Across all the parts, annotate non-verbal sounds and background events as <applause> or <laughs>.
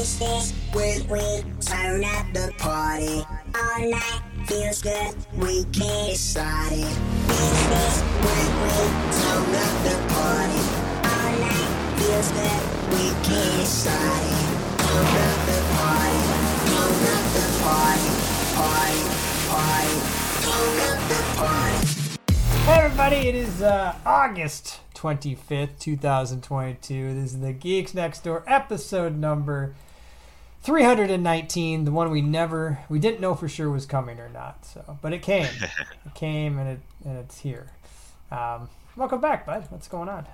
This with we turn up the party. All night feels good, we can get started. This with we turn up the party. All night feels good, we can get started. Turn up the party, turn up the party, party, party, turn up the party. Hey everybody, it is uh, August 25th, 2022. This is the Geeks Next Door episode number 319, the one we never, we didn't know for sure was coming or not. So, but it came, <laughs> it came, and it and it's here. Um, welcome back, bud. What's going on?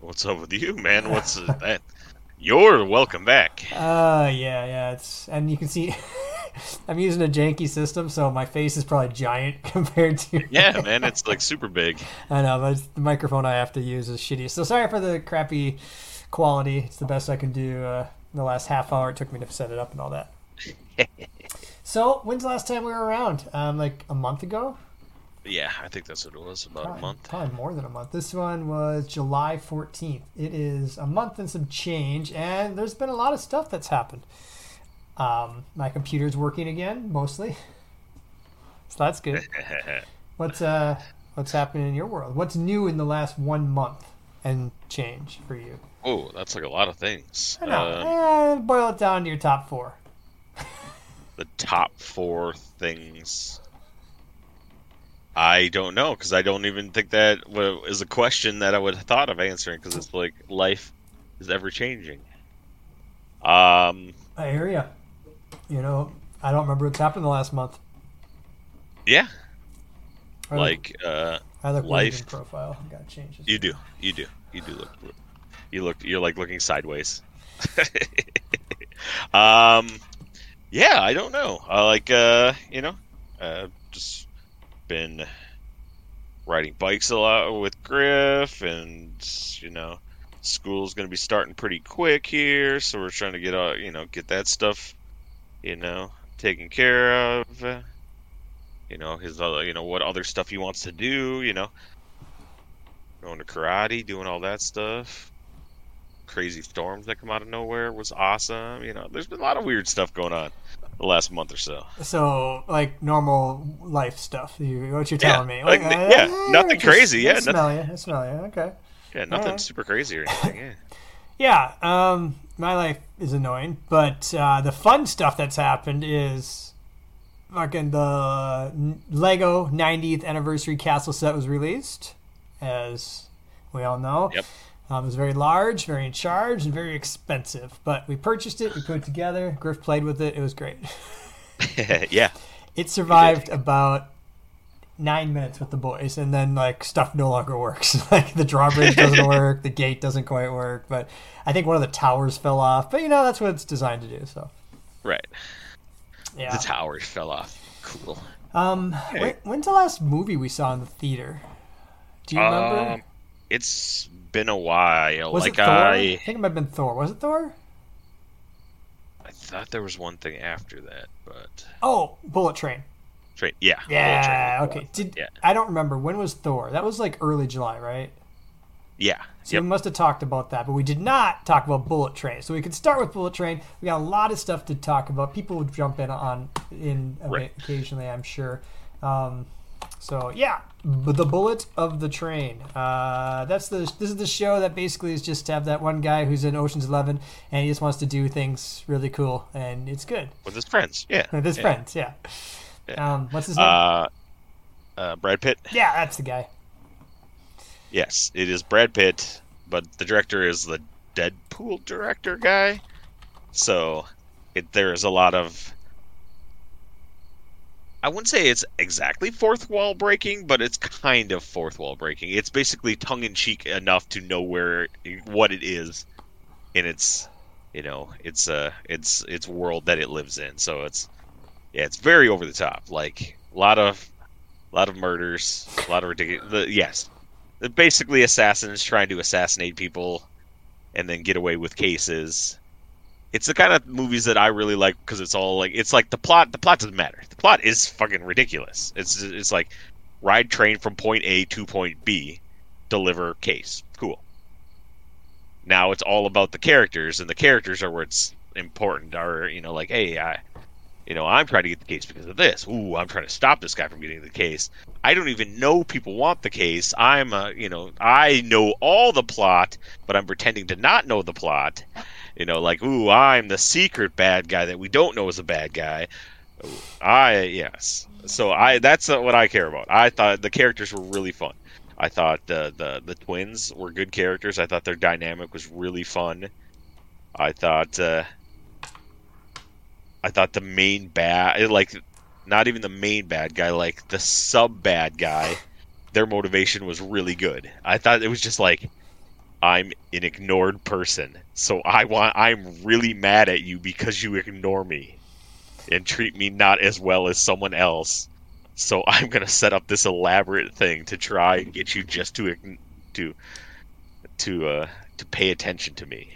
What's up with you, man? What's uh, that? You're welcome back. Uh, yeah, yeah. It's and you can see, <laughs> I'm using a janky system, so my face is probably giant <laughs> compared to. Yeah, man, it's like super big. I know, but the microphone I have to use is shitty. So sorry for the crappy quality. It's the best I can do. Uh, the last half hour it took me to set it up and all that. <laughs> so when's the last time we were around? Um, like a month ago. Yeah, I think that's what it was. About a month. probably more than a month. This one was July 14th. It is a month and some change, and there's been a lot of stuff that's happened. Um, my computer's working again, mostly. <laughs> So that's good. <laughs> What's uh, what's happening in your world? What's new in the last one month and change for you? Oh, that's like a lot of things. I know. Uh, eh, boil it down to your top four. <laughs> the top four things. I don't know because I don't even think that wa- a question that I would have thought of answering because it's like life is ever changing. Um, I hear ya. You know, I don't remember what's happened the last month. yeah, look- like uh, I look life- profile. Got to change this. You do. You do. You do look. You look. You're like looking sideways. <laughs> um, yeah. I don't know. I like. Uh, you know, uh, just been riding bikes a lot with Griff, and you know, school's gonna be starting pretty quick here, so we're trying to get uh, you know, get that stuff, you know, taken care of. You know, his other, you know, what other stuff he wants to do. You know, going to karate, doing all that stuff. Crazy storms that come out of nowhere was awesome. You know, there's been a lot of weird stuff going on the last month or so. So, like normal life stuff. You, what you're Yeah, telling me? like, uh, yeah, nothing just- crazy, yeah, smell you. I smell you. Okay. Yeah, nothing Alright. super crazy or anything. <laughs> Yeah. Yeah. Um, my life is annoying, but uh, the fun stuff that's happened is fucking the Lego 90th anniversary castle set was released, as we all know. Yep. Um, it was very large, very in charge, and very expensive. But we purchased it, we put it together. Griff played with it. It was great. <laughs> yeah. It survived about nine minutes with the boys, and then like stuff no longer works. <laughs> like the drawbridge doesn't <laughs> work, the gate doesn't quite work. But I think one of the towers fell off. But you know that's what it's designed to do. So Right. yeah. The towers fell off. Cool. Um, when, when's the last movie we saw in the theater? Do you remember? Um, it's been a while. was like it Thor? I, I think it might have been Thor. Was it Thor? I thought there was one thing after that, but Oh, Bullet Train. Train. Yeah. Yeah. Train. Okay. Did Yeah. I don't remember when was Thor? That was like early July, right? Yeah. So Yep. we must have talked about that, but we did not talk about Bullet Train. So we could start with Bullet Train. We got a lot of stuff to talk about. People would jump in on in Right. occasionally, I'm sure. Um, so yeah, B- the Bullet of the Train. Uh, that's the this is the show that basically is just to have that one guy who's in Ocean's Eleven and he just wants to do things really cool and it's good With his friends. Yeah. with his yeah. friends. Yeah. Um, what's his name? Uh, uh, Brad Pitt. yeah, that's the guy. Yes, it is Brad Pitt, but the director is the Deadpool director guy. So it, there's a lot of. I wouldn't say it's exactly fourth wall breaking, but it's kind of fourth wall breaking. It's basically tongue in cheek enough to know where what it is, in its, you know, it's uh its its world that it lives in. So it's, yeah, it's very over the top. Like a lot of, a lot of murders, a lot of ridiculous. Yes, basically assassins trying to assassinate people and then get away with cases it's the kind of movies that i really like because it's all like it's like the plot the plot doesn't matter the plot is fucking ridiculous it's it's like ride train from point a to point b deliver case cool now it's all about the characters and the characters are where it's important are you know like hey I you know I'm trying to get the case because of this. Ooh, I'm trying to stop this guy from getting the case. I don't even know people want the case. I'm a you know I know all the plot, but I'm pretending to not know the plot. You know, like ooh, I'm the secret bad guy that we don't know is a bad guy. I yes. So I that's uh, what I care about. I thought the characters were really fun. I thought the the the twins were good characters. I thought their dynamic was really fun. I thought uh, I thought the main bad like not even the main bad guy, like the sub bad guy, their motivation was really good. I thought it was just like I'm an ignored person. So I want I'm really mad at you because you ignore me and treat me not as well as someone else. So <laughs> I'm gonna set up this elaborate thing to try and get you just to to to uh, to pay attention to me.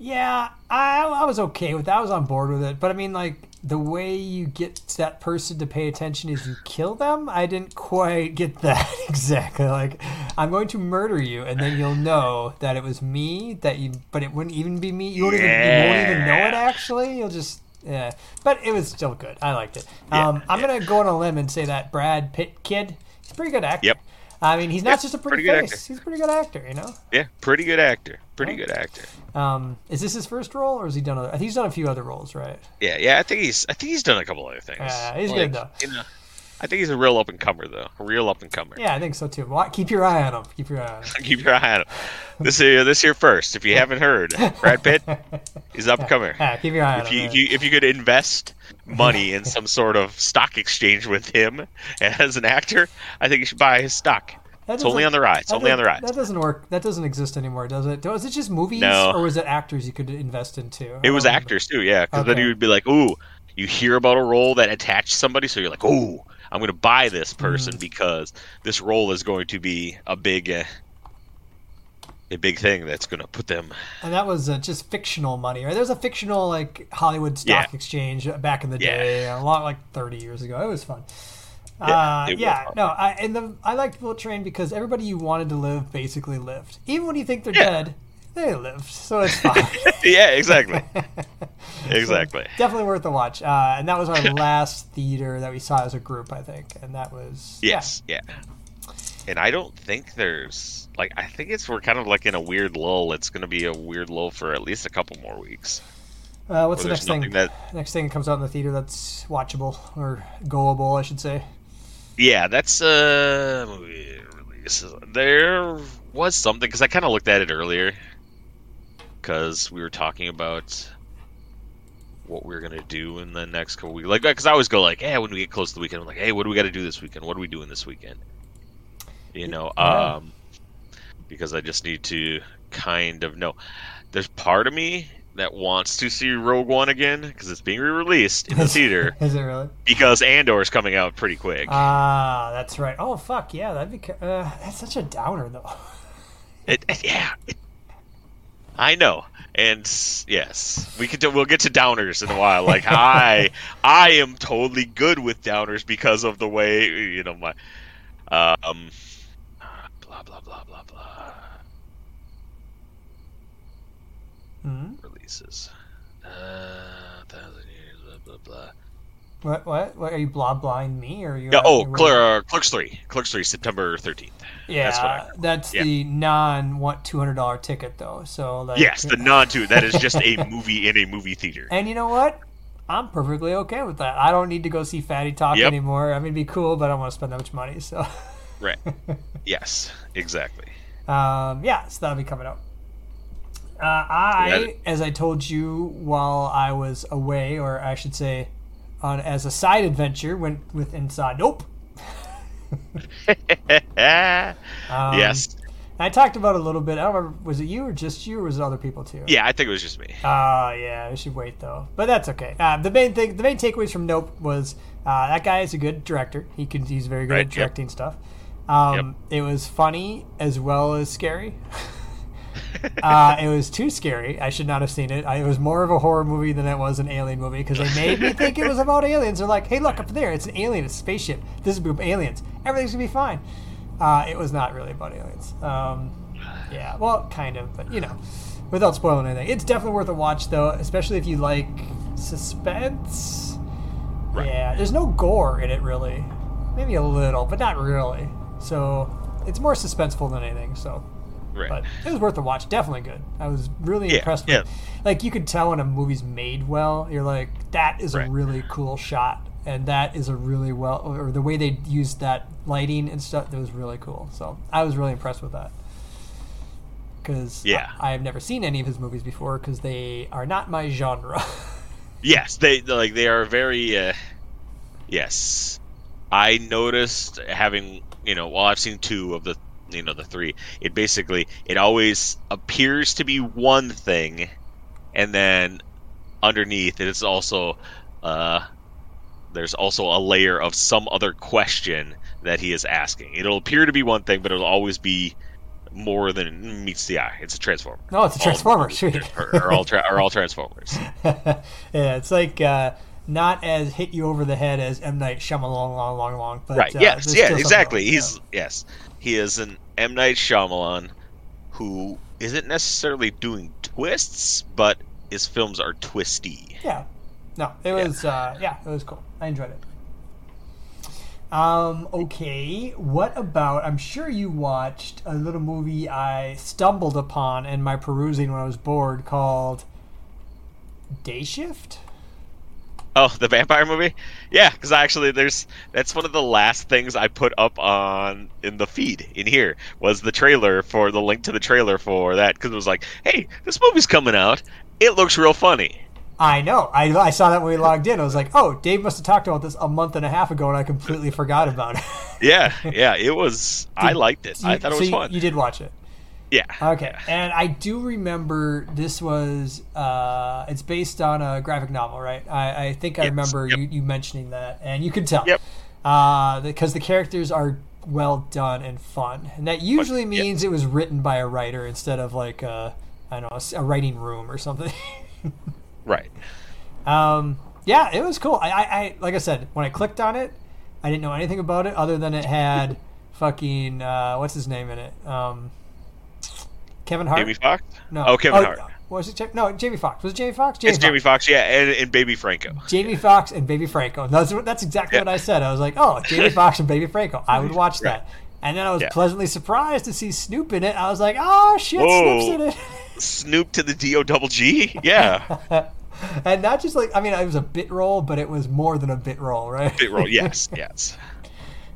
Yeah, I, I was okay with that. I was on board with it. But I mean, like, the way you get that person to pay attention is you kill them. I didn't quite get that <laughs> exactly. Like, I'm going to murder you, and then you'll know that it was me. That you, but it wouldn't even be me. You won't even you won't even know it. Actually, you'll just yeah. But it was still good. I liked it. Yeah, um, I'm yeah. gonna go on a limb and say that Brad Pitt kid, he's a pretty good actor. Yep. I mean, he's not Yep, just a pretty, pretty good face. actor. He's a pretty good actor. You know. Yeah, pretty good actor. Pretty Right. good actor. Um, is this his first role, or has he done? Other, I think he's done a few other roles, right? Yeah, yeah. I think he's I think he's done a couple other things. Yeah, he's good, though. You know, I think he's a real up and comer though. A real up and comer. Yeah, I think so too. Wa- Keep your eye on him. Keep your eye on him. <laughs> Keep your eye on him. This year, this year first. If you haven't heard, Brad Pitt, he's <laughs> up and comer. Yeah, keep your eye If him. you, yeah. if you if you could invest money in some sort of stock exchange with him as an actor, I think you should buy his stock. It's only on the rise. It's only on the rise. That doesn't work. That doesn't exist anymore, does it? Was it just movies, No. or was it actors you could invest into? I It was remember. actors too, yeah. Because then you would be like, "Ooh, you hear about a role that attached somebody, so you're like, ooh, I'm going to buy this person Mm. because this role is going to be a big, uh, a big thing that's going to put them." And that was uh, just fictional money, right? There was a fictional like Hollywood stock Yeah. exchange back in the Yeah. day, a lot like 30 years ago. It was fun. Yeah, uh, yeah, no, I and the I liked Bullet Train because everybody you wanted to live basically lived. Even when you think they're Yeah. dead, they lived, so it's fine. <laughs> yeah, exactly, <laughs> exactly. Definitely worth a watch. Uh, and that was our <laughs> last theater that we saw as a group, I think, and that was yeah. Yes, yeah. And I don't think there's like I think it's we're kind of like in a weird lull. It's going to be a weird lull for at least a couple more weeks. Uh, what's the next thing? that Next thing comes out in the theater that's watchable or goable, I should say. Yeah, that's uh movie releases. There was something because I kind of looked at it earlier because we were talking about what we are gonna do in the next couple weeks. Like, because I always go like, hey, when we get close to the weekend, I'm like, hey, what do we got to do this weekend? What are we doing this weekend? You know, Yeah. um, because I just need to kind of know. There's part of me that wants to see Rogue One again because it's being re-released in the <laughs> theater <laughs> Is it really? because Andor is coming out pretty quick. Ah, that's right. Oh fuck yeah, that'd be. Uh, that's such a downer though. <laughs> It, yeah, it- I know, and yes, we could. do- We'll get to downers in a while. Like I, I am totally good with downers because of the way you know my, um, blah blah blah blah blah hmm releases. Uh, thousand years, blah blah blah. What? What? What? Are you blah blind me or are you? Yeah. Oh, are you- Clear, uh, Clerks three, Clerks three, September thirteenth. Yeah, that's what I that's, Yeah. the non what two hundred dollar ticket though. So like, Yes, the <laughs> non two. That is just a movie in a movie theater. And you know what? I'm perfectly okay with that. I don't need to go see Fatty Talk Yep. anymore. I mean, it'd be cool, but I don't want to spend that much money. So, Right. <laughs> Yes. Exactly. um, yeah, so that'll be coming out. Uh, I, as I told you while I was away, or I should say, on as a side adventure, went with Inside. Nope. <laughs> Um, yes. I talked about it a little bit. I don't remember. Was it you or just you, or was it other people too? Yeah, I think it was just me. Oh yeah, we should wait though. But that's okay. Uh, the main thing, the main takeaways from Nope was uh, that guy is a good director. He can, he's very good Right, at yep. directing stuff. Um, It was funny as well as scary. <laughs> uh, it was too scary. I should not have seen it. I, it was more of a horror movie than it was an alien movie because they made me think it was about aliens. They're like, "Hey, look up there! It's an alien. It's a spaceship. This is about aliens. Everything's gonna be fine." Uh, it was not really about aliens. Um, yeah, well, kind of, but you know. without spoiling anything. It's definitely worth a watch, though, especially if you like suspense. Right. Yeah, there's no gore in it really. Maybe a little, but not really. So it's more suspenseful than anything. So, Right. but it was worth a watch. Definitely good. I was really Yeah, impressed yeah. with. Like you could tell when a movie's made well. You're like, that is Right. a really cool shot, and that is a really well, or the way they used that lighting and stuff. That was really cool. So I was really impressed with that. Because Yeah. I, have never seen any of his movies before because they are not my genre. <laughs> Yes, they like they are very. Uh, yes, I noticed having you know. Well, I've seen two of the you know the three. It basically it always appears to be one thing, and then underneath it is also uh, there's also a layer of some other question that he is asking. It'll appear to be one thing, but it'll always be more than meets the eye. It's a transformer. no, it's a Transformer. <laughs> Sweet. Are, are all tra- are all transformers. <laughs> yeah, it's like uh, not as hit you over the head as M Night Shyamalan, long, long, long. But right. uh, yes. Yeah. Exactly. He's yes. He is an M Night Shyamalan who isn't necessarily doing twists, but his films are twisty. yeah. No, it was uh, yeah, it was cool. I enjoyed it. Um, okay, what about? I'm sure you watched a little movie I stumbled upon in my perusing when I was bored called Day Shift. <laughs> Oh, the vampire movie? Yeah, because actually, there's that's one of the last things I put up on in the feed in here was the trailer for the link to the trailer for that because it was like, hey, this movie's coming out. It looks real funny. I know. I, I saw that when we logged in. I was like, oh, Dave must have talked about this a month and a half ago, and I completely forgot about it. Yeah, <laughs> yeah, it was. I liked it. I thought it so was you- fun. You did watch it. Yeah. Okay, and I do remember this was uh, it's based on a graphic novel, right? I, I think I Yes, remember yep. you, you mentioning that, and you can tell, Yep. uh, because the characters are well done and fun, and that usually yeah. means it was written by a writer instead of like a, I don't know a writing room or something. <laughs> Right. Um, yeah, it was cool. I, I, I, like I said, when I clicked on it, I didn't know anything about it other than it had <laughs> fucking uh, what's his name in it? Um, Kevin Hart. Jamie Foxx? no, Oh, Kevin Hart. Was it? No, Jamie Foxx. Was it Jamie Foxx? It's Jamie Foxx, yeah, and, and Baby Franco. Jamie Foxx and Baby Franco. That's that's exactly Yeah. what I said. I was like, oh, Jamie Foxx and Baby Franco. I would watch Right. that. And then I was Yeah. pleasantly surprised to see Snoop in it. I was like, oh shit, Whoa. Snoop's in it. Snoop to the D O double G? <laughs> Yeah. and not just like I mean, it was a bit role, but it was more than a bit role, right? Bit roll. Yes, <laughs> yes.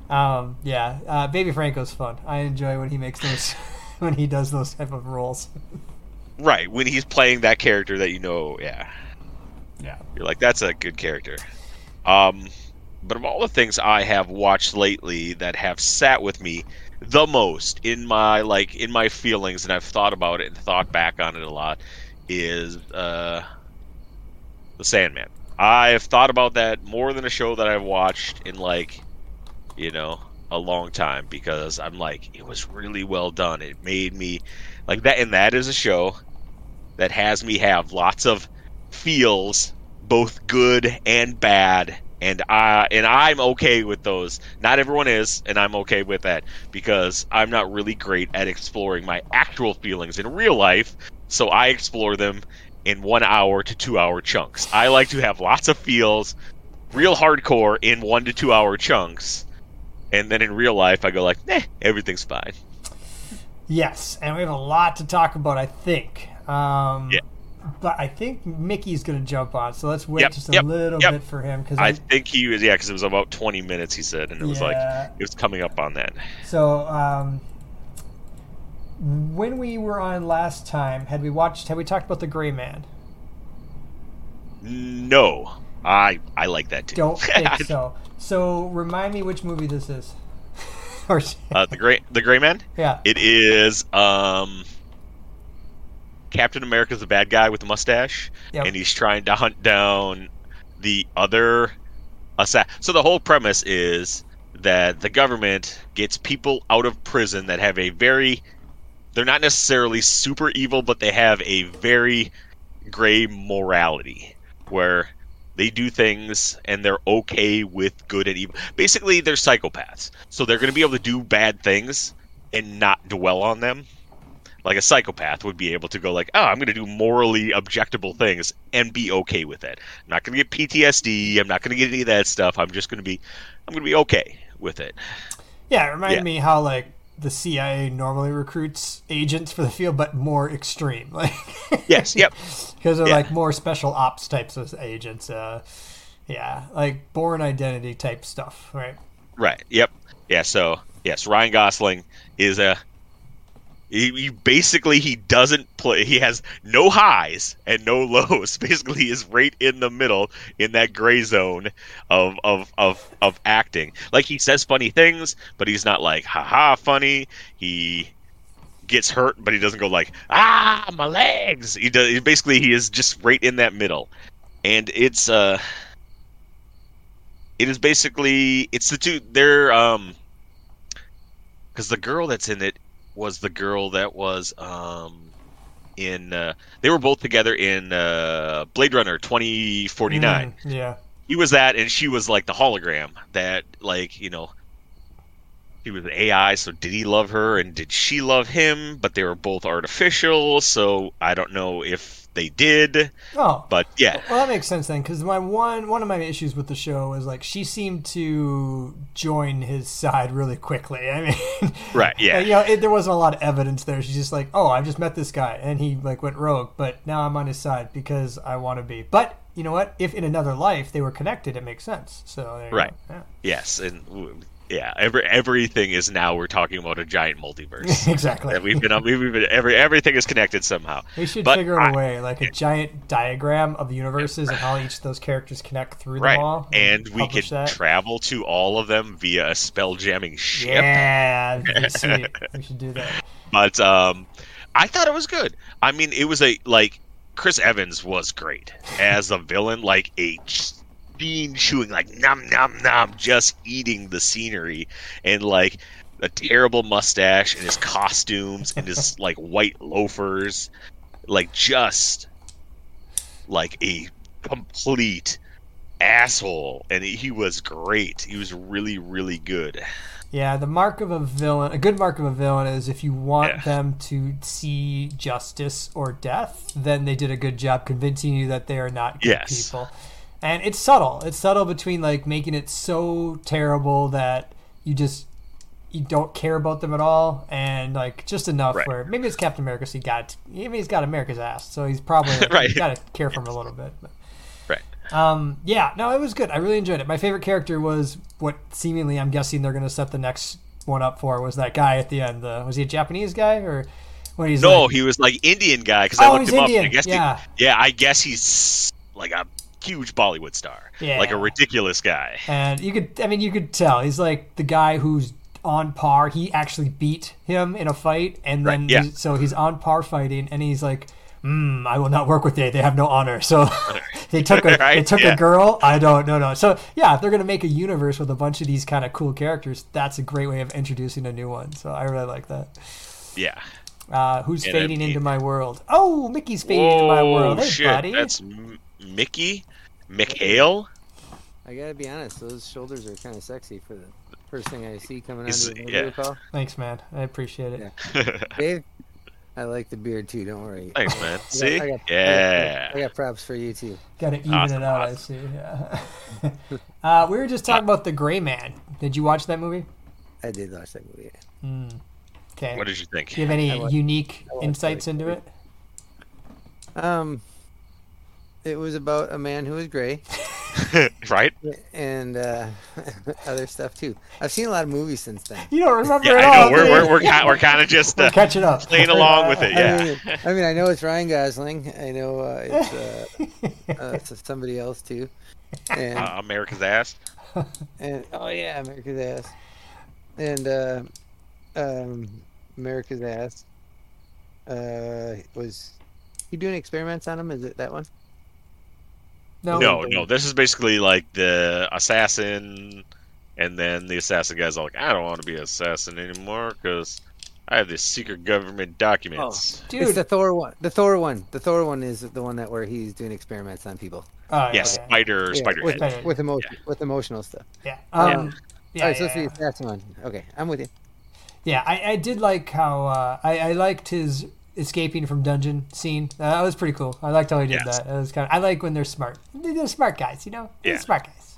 Um, yeah, uh, Baby Franco's fun. I enjoy when he makes those, when he does those type of roles. <laughs> Right, when he's playing that character that you know, yeah. Yeah. You're like, that's a good character. Um, but of all the things I have watched lately that have sat with me the most in my like in my feelings, and I've thought about it and thought back on it a lot, is uh, the Sandman. I've thought about that more than a show that I've watched in like, you know, a long time because I'm like, it was really well done. It made me like that, and that is a show that has me have lots of feels, both good and bad, and I and I'm okay with those. Not everyone is, and I'm okay with that because I'm not really great at exploring my actual feelings in real life. So I explore them in one hour to two hour chunks. I like to have lots of feels, real hardcore in one to two hour chunks, and then in real life I go like, eh, everything's fine. Yes, and we have a lot to talk about. I think. Um, Yeah. But I think Mickey's going to jump on, so let's wait Yep, just a yep, little yep. bit for him because I think he was yeah, because it was about 20 minutes. He said, and it was like it was coming up on that. So, um, when we were on last time, had we watched? Had we talked about the Gray Man? No, I I like that too. Don't <laughs> think so. So, remind me which movie this is. <laughs> or <laughs> uh, the gray the Gray Man. yeah, It is um Captain America's the bad guy with the mustache, Yep. and he's trying to hunt down the other assa- So the whole premise is that the government gets people out of prison that have a very they're not necessarily super evil, but they have a very gray morality where they do things and they're okay with good and evil. Basically, they're psychopaths. So they're going to be able to do bad things and not dwell on them. like a psychopath would be able to go like, oh, I'm going to do morally objectable things and be okay with it. I'm not going to get PTSD. I'm not going to get any of that stuff. I'm just going to be, I'm going to be okay with it. Yeah, it reminded Yeah. me how like the CIA normally recruits agents for the field, but more extreme. <laughs> Like Yes. Yep. Because they're Yeah. like more special ops types of agents. Uh, yeah, like Bourne identity type stuff, right? Right. Yep. Yeah. So yes, Ryan Gosling is a. He, he basically he doesn't play. He has no highs and no <laughs> lows. Basically, he is right in the middle in that gray zone of of of of acting. Like he says funny things, but he's not like haha funny. He gets hurt, but he doesn't go like ah my legs. He does. Basically he is just right in that middle, and it's uh it is basically it's the two they're um because the girl that's in it was the girl that was um in uh, they were both together in uh, Blade Runner 2049. Mm, yeah. He was that and she was like the hologram that like, you know, he was an AI, so did he love her and did she love him? But they were both artificial, so I don't know if they did. Oh, But yeah. Well, that makes sense then, because my one one of my issues with the show is like she seemed to join his side really quickly. <laughs> I mean, Right, yeah. you know, it, there wasn't a lot of evidence there. She's just like, oh, I've just met this guy, and he like went rogue, but now I'm on his side because I want to be. But you know what? If in another life they were connected, it makes sense. So Right. Yeah. Yes, and yeah, every everything is now we're talking about a giant multiverse. <laughs> exactly. that we've been on. We've been every everything is connected somehow. They should But figure I- a way, like a giant diagram of the universes and how each of those characters connect through Right, them all. and we could that. travel to all of them via a spell jamming ship. Yeah, <laughs> we should do that. But um, I thought it was good. I mean, it was a like Chris Evans was great as a villain, like a bean chewing, like nom nom nom, just eating the scenery, and like a terrible mustache and his costumes and his <laughs> like white loafers, like just like a complete asshole. And he was great. He was really really good. Yeah, the mark of a villain, a good mark of a villain is if you want Yeah. them to see justice or death, then they did a good job convincing you that they are not good Yes. people. And it's subtle. It's subtle between like making it so terrible that you just you don't care about them at all, and like just enough Right. where maybe it's Captain America, so he got maybe he's got America's ass, so he's probably <laughs> Right. you got to care for him a little bit. But. Right. Um, yeah, no, it was good. I really enjoyed it. My favorite character was what seemingly I'm guessing they're going to set the next one up for was that guy at the end. Uh, was he a Japanese guy or when he's No, like, he was like Indian guy because I Oh, looked him Indian, up. I guess he- yeah. yeah, I guess he's like a huge Bollywood star, Yeah. like a ridiculous guy. and you could, I mean, you could tell he's like the guy who's on par. He actually beat him in a fight, and then Right, yeah. he's- so he's on par fighting, and he's like. Mm, I will not work with they. They have no honor. So <laughs> they took a <laughs> they took yeah. a girl. I don't no no. So yeah, if they're gonna make a universe with a bunch of these kind of cool characters, that's a great way of introducing a new one. So I really like that. Yeah. Uh, who's And I fading mean- into my world? Oh, Mickey's fading into my world. Hey, shit! buddy. That's Mickey, McHale. I gotta be honest, those shoulders are kind of sexy for the first thing I see coming out of the yeah. video call. Thanks, man. I appreciate it. Yeah. <laughs> Dave, I like the beard too. Don't worry. Thanks, man. I got- See? I got, I got- yeah. I got props for you too. Got to even Awesome, it out. I see. Yeah. <laughs> uh, we were just talking about the Gray Man. Did you watch that movie? I did watch that movie. Okay. What did you think? Do you have any I unique insights into it? Um, it was about a man who was gray <laughs> right? and uh, <laughs> other stuff too. I've seen a lot of movies since then. You don't remember Yeah, it I all. know. We're we're we're kind we're kind of just uh, catching up. playing along with it. I Yeah. mean, I mean, I know it's Ryan Gosling. I know uh, it's, uh, <laughs> uh, it's somebody else too. And Uh, America's ass. And oh yeah, America's ass. And uh, um, America's ass uh, was he doing experiments on him? Is it that one? No. No, no. This is basically like the assassin, and then the assassin guy's all like, "I don't want to be an assassin anymore because I have this secret government documents." Dude. It's the Thor one. The Thor one. The Thor one is the one that where he's doing experiments on people. Oh, Yeah, okay. spider, Yeah, spider with, head. head. with emotion, with emotional stuff. Yeah. Um, yeah. All right, so yeah, it's the assassin one. Okay, I'm with you. Yeah, I, I did like how uh, I, I liked his escaping from dungeon scene. Uh, that was pretty cool. I liked how he did Yes. that. It was kind of, I like when they're smart. They're smart guys, you know. They're Yeah. smart guys.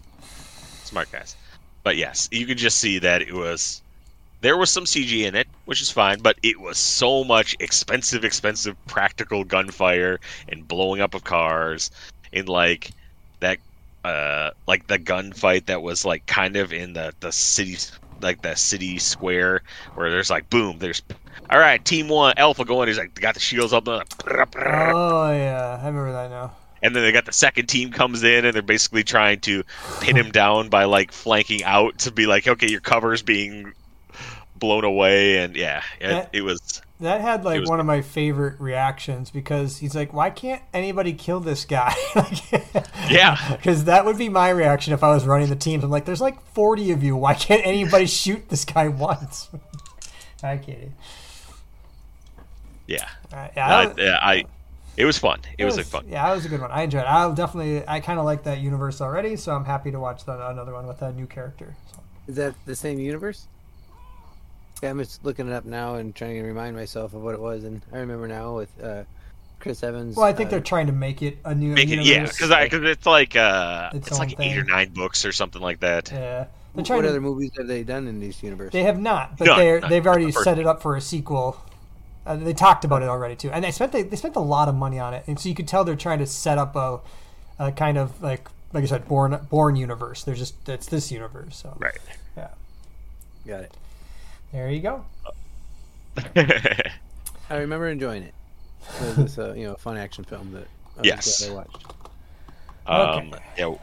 smart guys. But yes, you could just see that it was there was some CG in it, which is fine, but it was so much expensive, expensive practical gunfire and blowing up of cars and like that uh like the gunfight that was like kind of in the the city like the city square where there's like boom there's all right team one alpha going he's like got the shields up uh, Oh yeah, I remember that now. and then they got the second team comes in and they're basically trying to pin him down by like flanking out to be like okay your cover's being blown away and yeah it, That- it was That had like was one of my favorite reactions because he's like, "Why can't anybody kill this guy?" <laughs> Yeah. <laughs> because that would be my reaction if I was running the teams. I'm like, "There's like 40 of you. Why can't anybody <laughs> shoot this guy once?" I kidding. yeah Uh, yeah, I, was- yeah I it was fun it, was, like fun Yeah, it was a good one. I enjoyed it. I'll definitely, I kind of like that universe already, so I'm happy to watch that, another one with a new character. So. Is that the same universe? Yeah, I'm just looking it up now and trying to remind myself of what it was, and I remember now with uh, Chris Evans. Well, I think uh, they're trying to make it a new Make it, universe. yeah because I because it's like uh Its it's, like own eight or nine books or something like that Yeah, they're What to. other movies have they done in this universe? They have not, but None, they're none. they've already The set it up for a sequel. Uh, they talked about it already too, and they spent they, they spent a lot of money on it, and so you could tell they're trying to set up a, a kind of like like I said, Bourne Bourne universe. They're just it's this universe. So right yeah, Got it. There you go. <laughs> I remember enjoying it. It was a you know a fun action film that I Yes. I watched. um yeah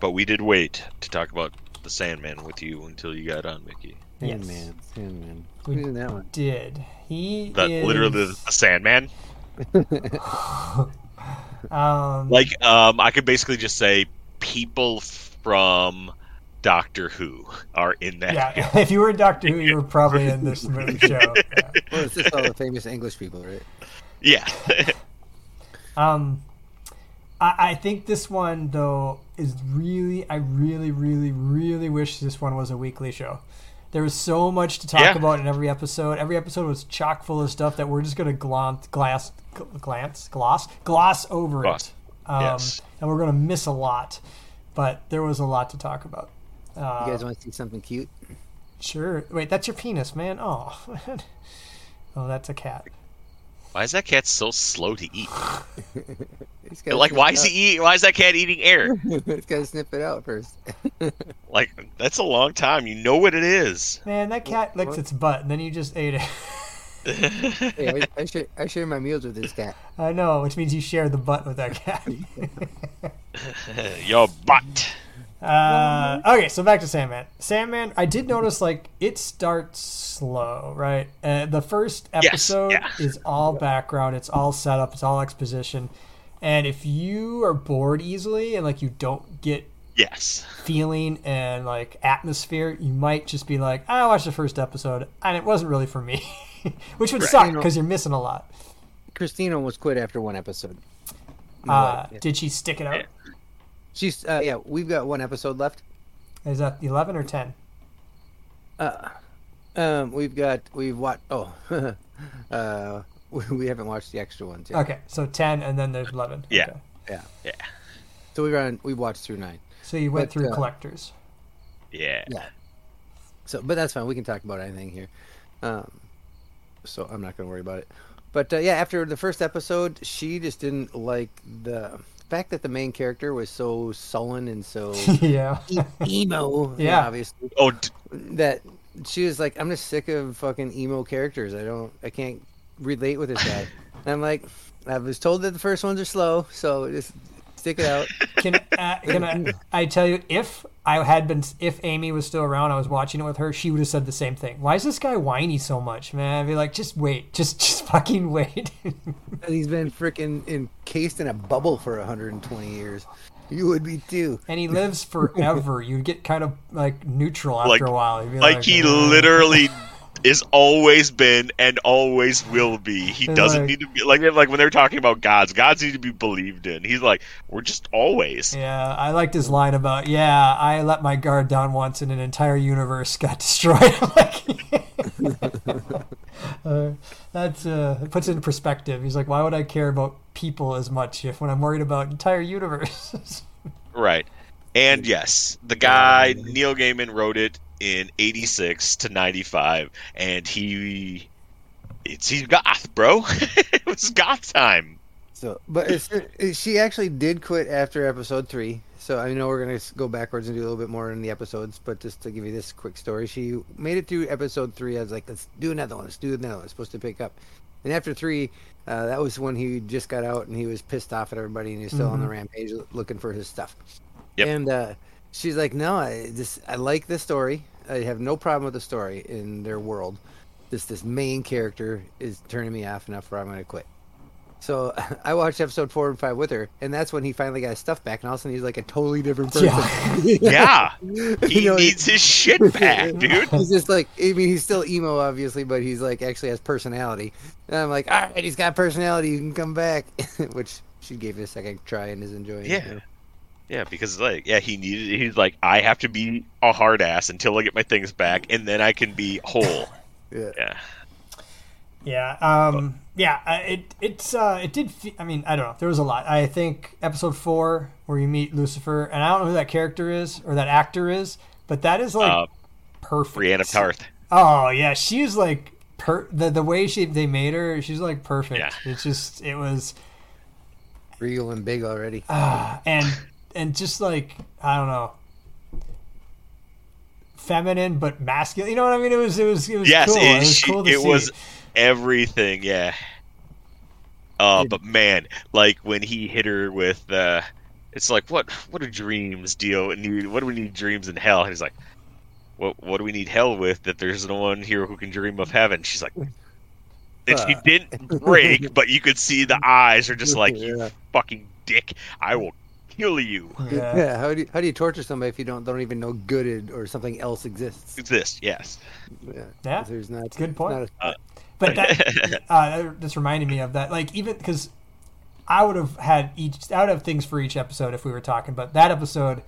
but we did wait to talk about the Sandman with you until you got on Mickey Yes. Sandman, Sandman. We- Who's in that one? Did he that is, literally the, the Sandman <laughs> um like um I could basically just say people from Doctor Who are in that yeah. <laughs> If you were Doctor Who, you were probably in this <laughs> movie show. Yeah. Well, it's just all the famous English people, right? yeah <laughs> Um, I, I think this one though is really, I really, really, really wish this one was a weekly show. There was so much to talk Yeah. about in every episode. Every episode was chock full of stuff that we're just gonna glance, glass, gl- glance, gloss, gloss over Gloss. it. Um, Yes. And we're gonna miss a lot, but there was a lot to talk about. Uh, You guys want to see something cute? Sure. Wait, that's your penis, man. Oh, <laughs> oh, that's a cat. why is that cat so slow to eat <laughs> like why it is he eat why is that cat eating air out. <laughs> He's got to snip it out first. like that's a long time you know what it is Man, that cat licks What? its butt, and then you just ate it. Hey, I, I share I share my meals with this cat. I know, which means you share the butt with that cat. your butt uh, okay, so back to Sandman. Sandman, I did notice like it starts slow, right? Uh, the first Yes, episode yeah. is all background, it's all setup, it's all exposition. And if you are bored easily and like you don't get yes feeling and like atmosphere, you might just be like, I watched the first episode and it wasn't really for me, <laughs> which would Right. suck because you're missing a lot. Christina almost quit after one episode. Uh, yeah. Did she stick it out? Yeah. She's uh, yeah. We've got one episode left. Is that 11 or 10? Uh, um, we've got we've watched. Oh, <laughs> uh, we, we haven't watched the extra ones yet. Okay, so 10 and then there's 11. Yeah. Okay. yeah So we run. We watched through nine. So you went But, through uh, collectors. yeah Yeah. So, but that's fine. We can talk about anything here. Um, so I'm not going to worry about it. But uh, yeah, after the first episode, she just didn't like the fact that the main character was so sullen and so <laughs> yeah. emo. <laughs> Yeah. obviously oh d- that she was like, I'm just sick of fucking emo characters. I don't, I can't relate with this guy. <laughs> and I'm like, I was told that the first ones are slow, so just stick it out. Can, uh, can I, I tell you, if I had been, if Amy was still around, I was watching it with her, she would have said the same thing. Why is this guy whiny so much, man? I'd be like, just wait, just, just fucking <laughs> wait. And he's been freaking encased in a bubble for 120 years. You would be too. and he lives forever. You'd get kind of like neutral after Like- a while. You'd like he "Uh." literally is always been and always will be he And doesn't like- need to be like like when they're talking about gods gods need to be believed in he's like we're just always Yeah, I liked his line about, yeah, I let my guard down once and an entire universe got <laughs> destroyed. I'm like, <laughs> uh, that's uh, it puts it in perspective. He's like, why would I care about people as much if when I'm worried about entire universes? <laughs> Right. And yes, the guy Neil Gaiman wrote it in 86 to 95 and he it's he's goth, bro. <laughs> it was goth time. So, but it's, it, she actually did quit after episode three. So I know we're gonna go backwards and do a little bit more in the episodes, but just to give you this quick story, she made it through episode three. I was like, let's do another one. Let's do another one. It's supposed to pick up. And after three, uh, that was when he just got out and he was pissed off at everybody and he's still on the rampage looking for his stuff. Yep. And uh, she's like, no, I this I like this story. I have no problem with the story in their world. This this main character is turning me off enough where I'm gonna quit. So <laughs> I watched episode four and five with her, and that's when he finally got his stuff back, and all of a sudden he's like a totally different person. <laughs> Yeah. <laughs> He You know, needs his shit back, dude. He's just like, I mean, he's still emo, obviously, but he's like actually has personality. And I'm like, all right, he's got personality. You can come back, which she gave it a second try and is enjoying. it Yeah. now. Yeah, because like, yeah, he needed. He's like, I have to be a hard ass until I get my things back, and then I can be whole. <laughs> yeah. Yeah, Yeah, um, yeah. uh, It it's uh, it did. Fe- I mean, I don't know. There was a lot. I think episode four where you meet Lucifer, and I don't know who that character is or that actor is, but that is like uh, perfect. Brienne of Tarth. Oh yeah, she's like per the the way she they made her. She's like perfect. Yeah. It's just it was real and big already. uh, and and just like I don't know. Feminine but masculine, you know what I mean? It was it was it was Yes, cool. it, It was she- cool to it see. was everything. Yeah. Uh, but man, like when he hit her with, uh, it's like what? What are dreams deal? And what do we need dreams in hell? And he's like, what? What do we need hell with? That there's no one here who can dream of heaven. She's like, and she Uh. didn't break, but you could see the eyes are just like, you <laughs> Yeah. fucking dick, I will kill you. Yeah. Yeah, how do you, how do you torture somebody if you don't don't even know good or something else exists? Exist, yes. Yeah, Yeah, there's not. good point. not a- But that <laughs> uh, that just reminded me of that. Like even because I would have had each, I would have things for each episode if we were talking. But that episode,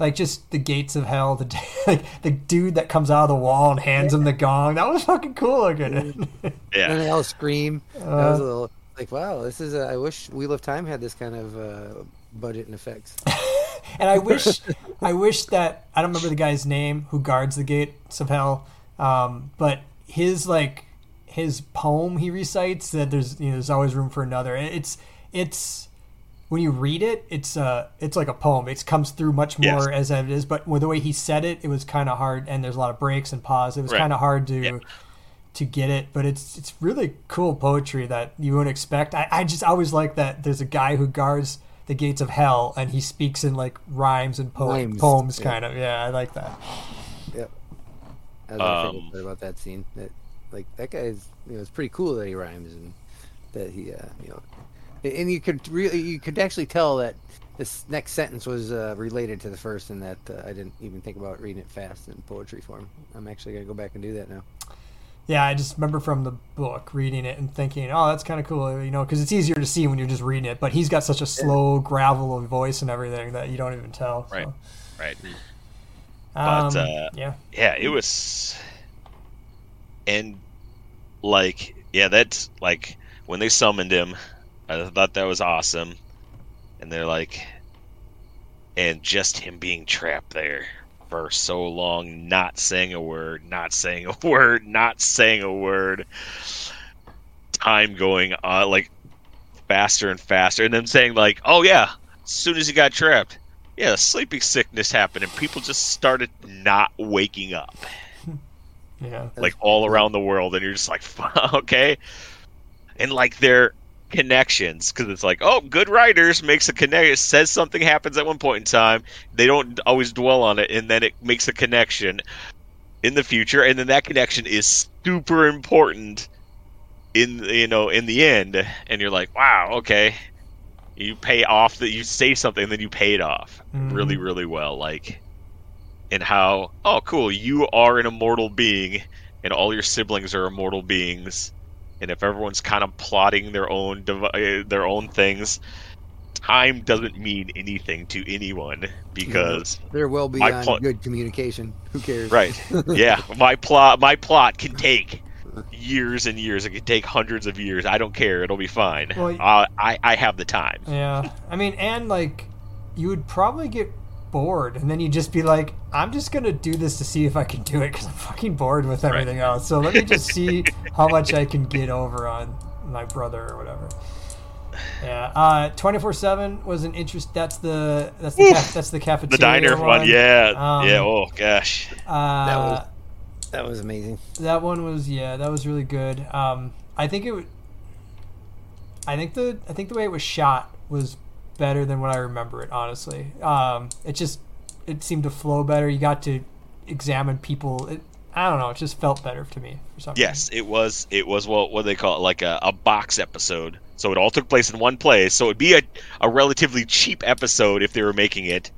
like just the gates of hell, the <laughs> like the dude that comes out of the wall and hands him the gong. That was fucking cool looking. and they all scream. that Uh, was a little like, wow, this is. A, I wish Wheel of Time had this kind of uh, budget and effects. <laughs> and I wish, I wish that I don't remember the guy's name who guards the gates of hell. Um, but his like his poem he recites that there's you know there's always room for another. It's it's when you read it, it's uh it's like a poem. It comes through much more as it is, but with the way he said it, it was kind of hard. And there's a lot of breaks and pause. It was Right. kind of hard to. Yeah. To get it, but it's it's really cool poetry that you wouldn't expect. I, I just always like that there's a guy who guards the gates of hell and he speaks in like rhymes and po- Rhymes, poems, yeah. kind of. Yeah, I like that. Yep. That was my Um, part about that scene. That like that guy is you know it's pretty cool that he rhymes and that he uh, you know and you could really you could actually tell that this next sentence was uh, related to the first and that uh, I didn't even think about reading it fast in poetry form. I'm actually gonna go back and do that now. Yeah, I just remember from the book reading it and thinking, oh, that's kind of cool, you know, because it's easier to see when you're just reading it. But he's got such a slow gravel of voice and everything that you don't even tell. so. Right. right. Um, But, uh, yeah, yeah it was and like yeah that's like when they summoned him i thought that was awesome and they're like and just him being trapped there for so long not saying a word not saying <laughs> a word not saying a word. Time going on like faster and faster and then saying like oh yeah as soon as he got trapped yeah sleeping sickness happened and people just started not waking up. <laughs> Yeah, like all around the world, and you're just like, <laughs> okay, and like their connections because it's like, oh, good writers makes a connection, says something happens at one point in time, they don't always dwell on it, and then it makes a connection in the future, and then that connection is super important in you know in the end, and you're like, wow, okay. You pay off that you say something, then you pay it off really, mm-hmm. really well. Like, and how oh cool you are an immortal being and all your siblings are immortal beings and if everyone's kind of plotting their own dev- uh, their own things time doesn't mean anything to anyone because there will be My beyond plot- good communication. Who cares? right, <laughs> yeah, my plot my plot can take years and years. It can take hundreds of years. I don't care. It'll be fine. Well, y- uh, I I have the time. Yeah, I mean, and like, you would probably get bored, and then you'd just be like, "I'm just gonna do this to see if I can do it because I'm fucking bored with everything else. So let me just see <laughs> how much I can get over on my brother or whatever." Yeah, uh, twenty four seven was an interest. That's the that's the ca- that's the cafeteria. The cafeteria diner one, yeah, Um, yeah. Oh gosh, Uh, That was- That was amazing. That one was yeah, that was really good. Um, I think it would. I think the I think the way it was shot was better than what I remember it. Honestly, um, it just it seemed to flow better. You got to examine people. It, I don't know. It just felt better to me for some yes, it was. It was what what they call it, like a, a box episode. So it all took place in one place. So it'd be a, a relatively cheap episode if they were making it,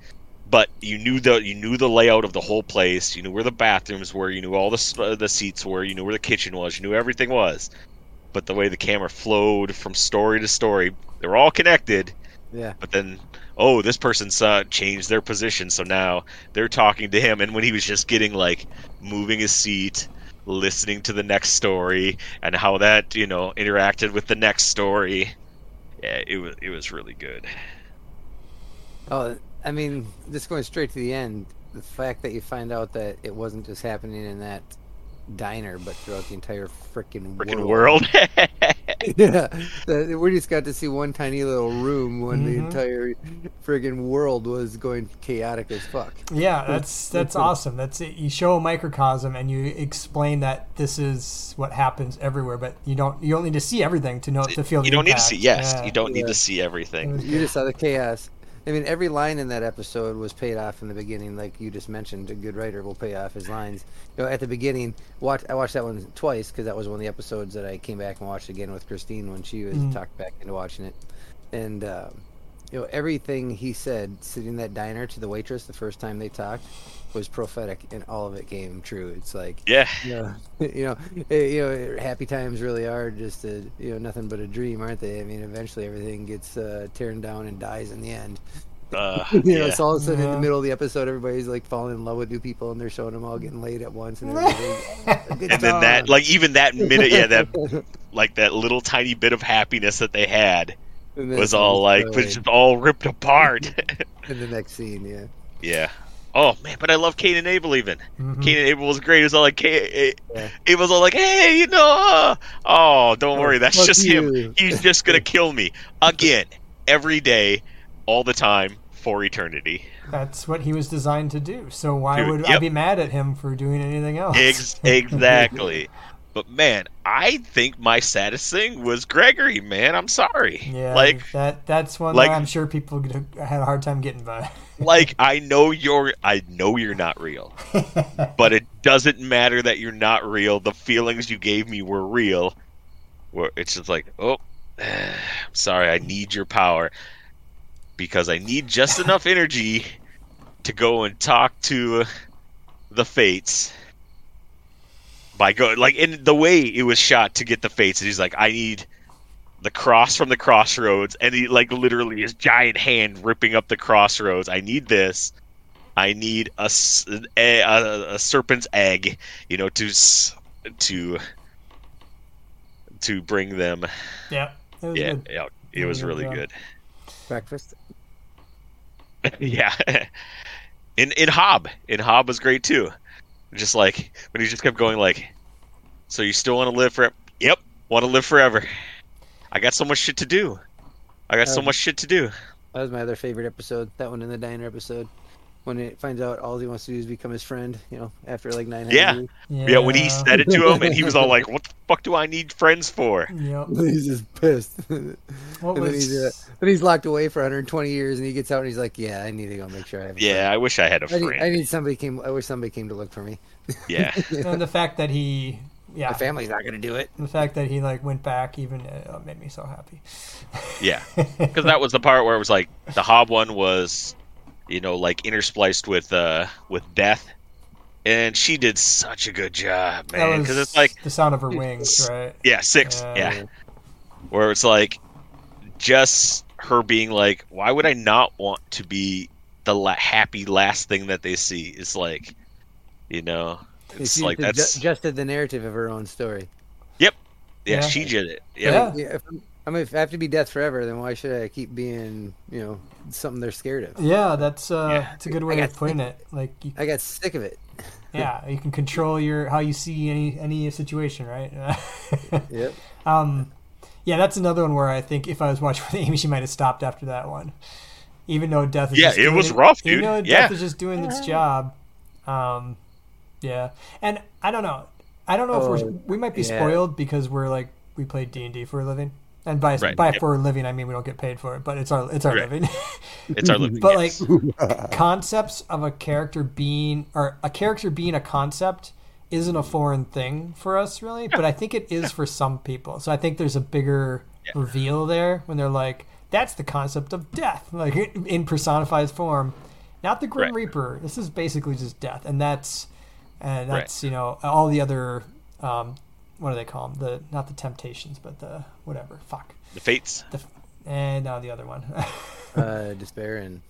but you knew the you knew the layout of the whole place. You knew where the bathrooms were. You knew all the uh, the seats were. You knew where the kitchen was. You knew everything was. But the way the camera flowed from story to story, they were all connected. Yeah. But then, oh, this person's uh, changed their position, so now they're talking to him. And when he was just getting like moving his seat, listening to the next story, and how that you know interacted with the next story, yeah, it was it was really good. Oh, I mean, just going straight to the end, the fact that you find out that it wasn't just happening in that diner, but throughout the entire freaking Freaking world. <laughs> <laughs> yeah, we just got to see one tiny little room when the Mhm. entire friggin' world was going chaotic as fuck. Yeah, that's that's <laughs> awesome. That's it. You show a microcosm and you explain that this is what happens everywhere, but you don't you don't need to see everything to know to feel. you the don't need to see. Yes, Yeah. you don't need Yeah. to see everything. You just saw the chaos. I mean, every line in that episode was paid off in the beginning, like you just mentioned. A good writer will pay off his lines. You know, at the beginning, watch I watched that one twice because that was one of the episodes that I came back and watched again with Christine when she was Mm. talked back into watching it. And um, you know, everything he said sitting in that diner to the waitress the first time they talked was prophetic, and all of it came true. It's like Yeah, yeah, <laughs> you know, eh, you know, happy times really are just a, you know nothing but a dream, aren't they? I mean, eventually everything gets uh, teared down and dies in the end. uh, <laughs> You know, yeah. so all of a sudden in the middle of the episode, everybody's like falling in love with new people, and they're showing them all getting laid at once, and everything. <laughs> And then that, like even that minute, yeah, that like that little tiny bit of happiness that they had was all like was just all ripped apart. in the next scene, yeah. yeah. Oh man, but I love Cain and Abel even. Mhm. Cain and Abel was great. It was all like, hey, Mm-hmm. Yeah. it was all like, hey, you know, uh, oh, don't Oh, worry, that's just him. He's just gonna kill me again, every day, all the time, for eternity. That's what he was designed to do. So why Dude, would I be mad at him for doing anything else? Ex- <laughs> exactly. But man, I think my saddest thing was Gregory. Man, I'm sorry. Yeah, Like, that. That's one like- that I'm sure people had a hard time getting by. <laughs> like I know you're I know you're not real. <laughs> But it doesn't matter that you're not real. The feelings you gave me were real. Where it's just like, oh, I'm <sighs> sorry, I need your power because I need just enough <laughs> energy to go and talk to the fates. By going like in the way it was shot to get the fates, and he's like, I need the cross from the crossroads, and he like literally his giant hand ripping up the crossroads. I need this. I need a a serpent's egg, you know, to to to bring them. yeah, it was Yeah, good. yeah, it was Really really good good. Breakfast. <laughs> yeah. In in Hob, in Hob was great too. Just like when he just kept going like, so you still want to live forever? Yep, want to live forever. I got so much shit to do. I got so Um, much shit to do. That was my other favorite episode. That one in the diner episode. When it finds out all he wants to do is become his friend, you know, after like nine Yeah. years. Yeah, when he said it to him, and he was all like, <laughs> "What the fuck do I need friends for?" Yep. he's just pissed. <laughs> and What then he's, uh, then he's locked away for 120 years, and he gets out and he's like, "Yeah, I need to go make sure I have." A Yeah, I wish I had a friend. I need, I need somebody came. I wish somebody came to look for me. Yeah, <laughs> and the fact that he, yeah, My family's not gonna do it. the fact that he like went back even uh, made me so happy. yeah, <laughs> because that was the part where it was like the Hob one was, you know, like interspliced with uh with death, and she did such a good job, man. Because it's like, the sound of her wings, right? yeah, six, Uh, yeah, where it's like just her being like, "Why would I not want to be the la- happy last thing that they see?" It's like, you know, it's she like that's adjusted the narrative of her own story. yeah, Yeah. she did it. Yeah. Yeah, Yeah, if I'm- I mean, if I have to be death forever, then why should I keep being, you know, something they're scared of? Yeah, that's uh, Yeah. that's a good way of putting it. Like, you, I got sick of it. yeah, you can control your how you see any any situation, right? <laughs> Yep. um, yeah, that's another one where I think if I was watching with Amy, she might have stopped after that one. Even though death is Yeah, just it doing was rough, Even dude. though Yeah. death is just doing its job. Um, yeah, and I don't know. I don't know if we're Oh, we might be yeah. spoiled because we're like we play D and D for a living, and by Right, by yep. for a living I mean we don't get paid for it, but it's our it's our Right. living. <laughs> it's our living. <laughs> but yes. like <laughs> concepts of a character being or a character being a concept isn't a foreign thing for us really but i think it is for some people so i think there's a bigger reveal there when they're like that's the concept of death like in personified form not the grim Right. reaper this is basically just death and that's and that's you know all the other um what do they call them the not the temptations but the whatever fuck the fates. the and now the other one <laughs> Uh, despair and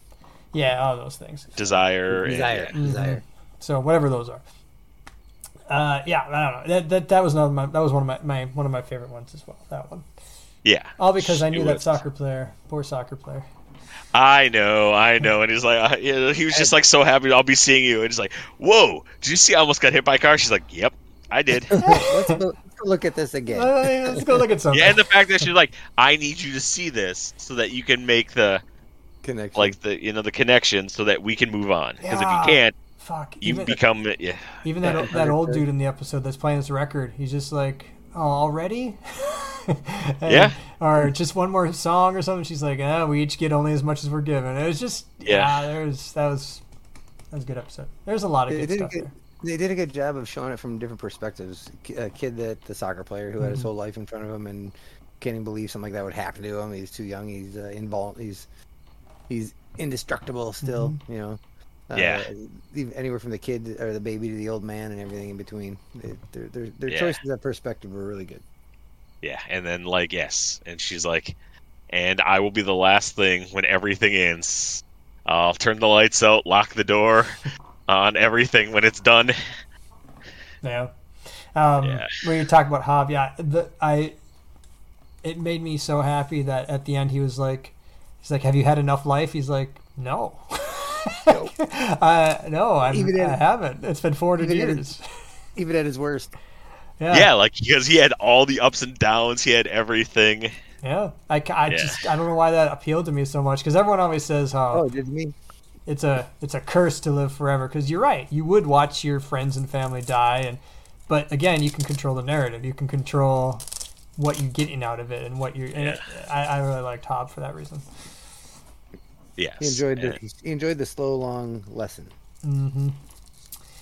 yeah all those things desire, and- desire. yeah. Desire. So whatever those are. Uh, yeah, I don't know. That that, that was another my, that was one of my, my one of my favorite ones as well. That one. Yeah. All because I knew that soccer player, poor soccer player. I know, I know. And he's like, uh, yeah, he was just like so happy. I'll be seeing you. And he's like, whoa, did you see? I almost got hit by a car. She's like, yep, I did. <laughs> let's, go, let's go look at this again. Uh, let's go look at something. yeah, and the fact that she's like, I need you to see this so that you can make the Connection. like the you know the connection so that we can move on. Because Yeah. if you can't, Fuck. you Even, become yeah. even that that old dude in the episode that's playing this record, he's just like, already. <laughs> Yeah. Or just one more song or something. She's like, ah, we each get only as much as we're given. It was just yeah. Yeah. there was that was that was a good episode. There's a lot of They good stuff good, there. they did a good job of showing it from different perspectives. A kid that the soccer player who had Mm-hmm. his whole life in front of him and can't even believe something like that would happen to him. He's too young. He's uh, invol- He's he's indestructible still. Mm-hmm. You know. Uh, Yeah. even- Anywhere from the kid or the baby to the old man and everything in between. They, their their, their Yeah. choices of perspective were really good. Yeah, and then like yes, and she's like, and I will be the last thing when everything ends. I'll turn the lights out, lock the door on everything when it's done. Yeah. Um, Yeah. When you talk about Hob, yeah, the, I. It made me so happy that at the end he was like, he's like, "Have you had enough life?" He's like, "No." <laughs> Nope. <laughs> uh, no, I'm, Even I haven't. It's been 400 even at years. Even at his worst. Yeah, Yeah, like because he had all the ups and downs, he had everything. yeah. I, I Yeah. just I don't know why that appealed to me so much because everyone always says how Oh, did me? it's a it's a curse to live forever because you're right you would watch your friends and family die and but again you can control the narrative you can control what you're getting out of it and what you're and it, I, I really liked Hob for that reason Yes, He enjoyed and- the he enjoyed the slow long lesson. hmm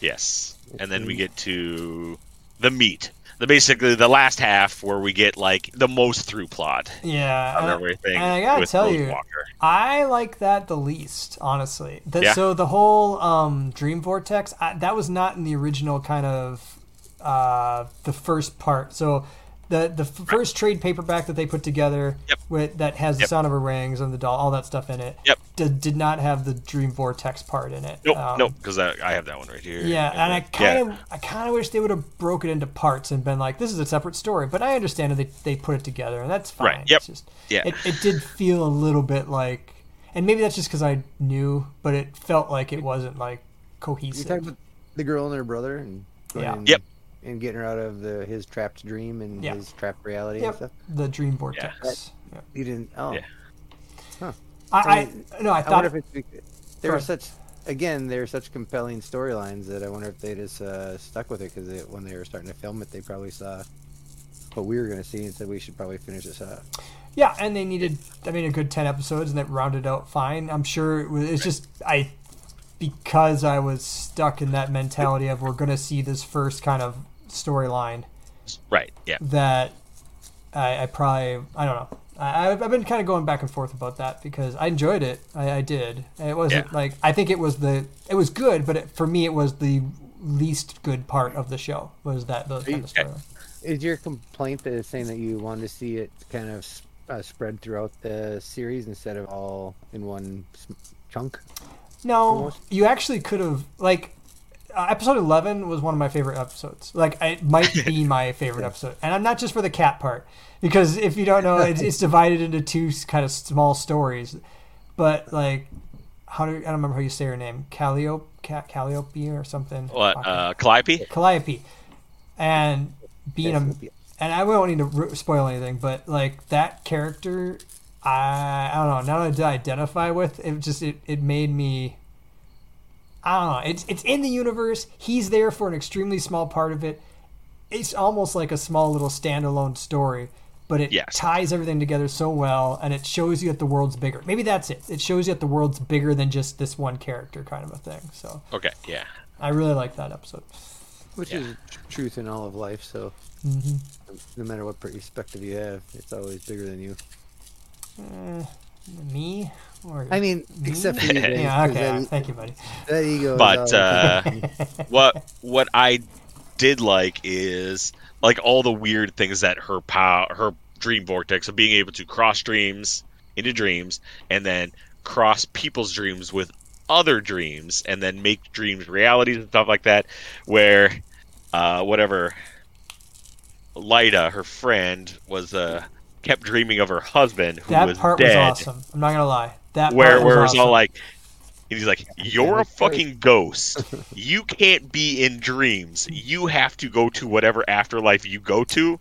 Yes, and then we get to the meat, the basically the last half where we get like the most through plot yeah and, everything. and I gotta with tell Rose you Walker. I like that the least honestly the, Yeah. so the whole um, dream vortex I, that was not in the original kind of uh, the first part so the the f- first trade paperback that they put together Yep. with that has the sound of her wings and the doll all that stuff in it Yep. did, did not have the dream vortex part in it Nope, Um, nope, because I, I have that one right here. yeah and i kind of i kind of wish they would have broke it into parts and been like this is a separate story but i understand that they, they put it together and that's fine Right, yep, It's just, yeah. it, it did feel a little bit like and maybe that's just because i knew but it felt like it wasn't like You cohesive talking about the girl and her brother and Yeah. and, Yep. And getting her out of the his trapped dream and Yeah. his trapped reality and stuff. the dream vortex yeah. You didn't. Oh, Yeah. I, I no i I thought wonder if it's bec- there Go were such again there were such compelling storylines that I wonder if they just uh, stuck with it because when they were starting to film it they probably saw what we were going to see and said we should probably finish this up. Yeah, and they needed, I mean, a good 10 episodes, and that rounded out fine. I'm sure it was, it's just, I, because I was stuck in that mentality of we're going to see this first kind of storyline, right, yeah, that I, I probably, I don't know. I, I've I've been kind of going back and forth about that because I enjoyed it. I, I did. It wasn't Yeah. like, I think it was the, it was good, but it, for me, it was the least good part of the show, was that, those kind of storyline. Is your complaint that it's saying that you wanted to see it kind of uh, spread throughout the series instead of all in one chunk. No, Almost. you actually could have like uh, episode eleven was one of my favorite episodes. Like it might <laughs> be my favorite episode, and I'm not just for the cat part because if you don't know, it's, it's <laughs> divided into two kind of small stories. But like, how do I don't remember how you say her name? Calliope, Calliope or something. What? Uh, Calliope? Calliope, and being a and I won't need to ru- spoil anything, but like that character, I I don't know. Now that I identify with it, just it, it made me. I don't know. It's it's in the universe. He's there for an extremely small part of it. It's almost like a small little standalone story, but it Yes. ties everything together so well, and it shows you that the world's bigger. Maybe that's it. It shows you that the world's bigger than just this one character, kind of a thing. So Okay, yeah. I really like that episode. which Yeah. is truth in all of life. So hmm no matter what perspective you have, it's always bigger than you. Uh, me or I mean, except for you. Dave, <laughs> yeah, 'cause okay. That, <laughs> Thank you, buddy. that ego. is But uh, <laughs> what what I did like is like all the weird things that her power, her dream vortex of being able to cross dreams into dreams, and then cross people's dreams with other dreams, and then make dreams realities and stuff like that. Where uh, whatever Lyta, her friend, was uh, kept dreaming of her husband who That was part dead. was awesome. I'm not gonna lie. That where part was where it was awesome. all like and he's like you're a fucking ghost. <laughs> You can't be in dreams. You have to go to whatever afterlife you go to.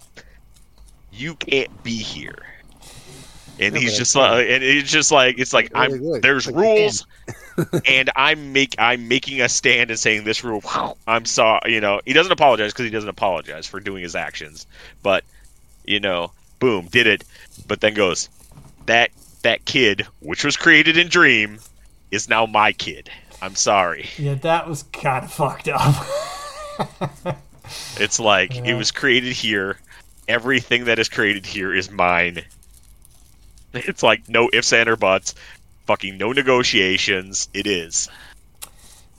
You can't be here. And No, he's just like and it's just like it's like Really i'm good. there's Like rules and i'm make i'm making a stand and saying this rule i'm sorry you know he doesn't apologize because he doesn't apologize for doing his actions but you know boom did it but then goes that that kid which was created in dream is now my kid i'm sorry yeah, that was kind of fucked up. it's like Yeah. it was created here everything that is created here is mine <laughs> it's like no ifs and or buts fucking no negotiations it is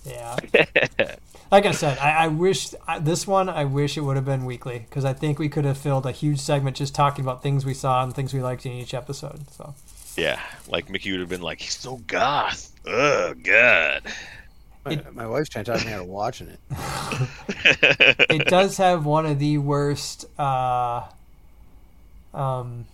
yeah. <laughs> Like I said, I, I wish I, this one. I wish it would have been weekly because I think we could have filled a huge segment just talking about things we saw and things we liked in each episode. So yeah like mickey would have been like he's so goth oh god my, my wife's trying to talk me out of watching it. <laughs> it does have one of the worst. Uh, um,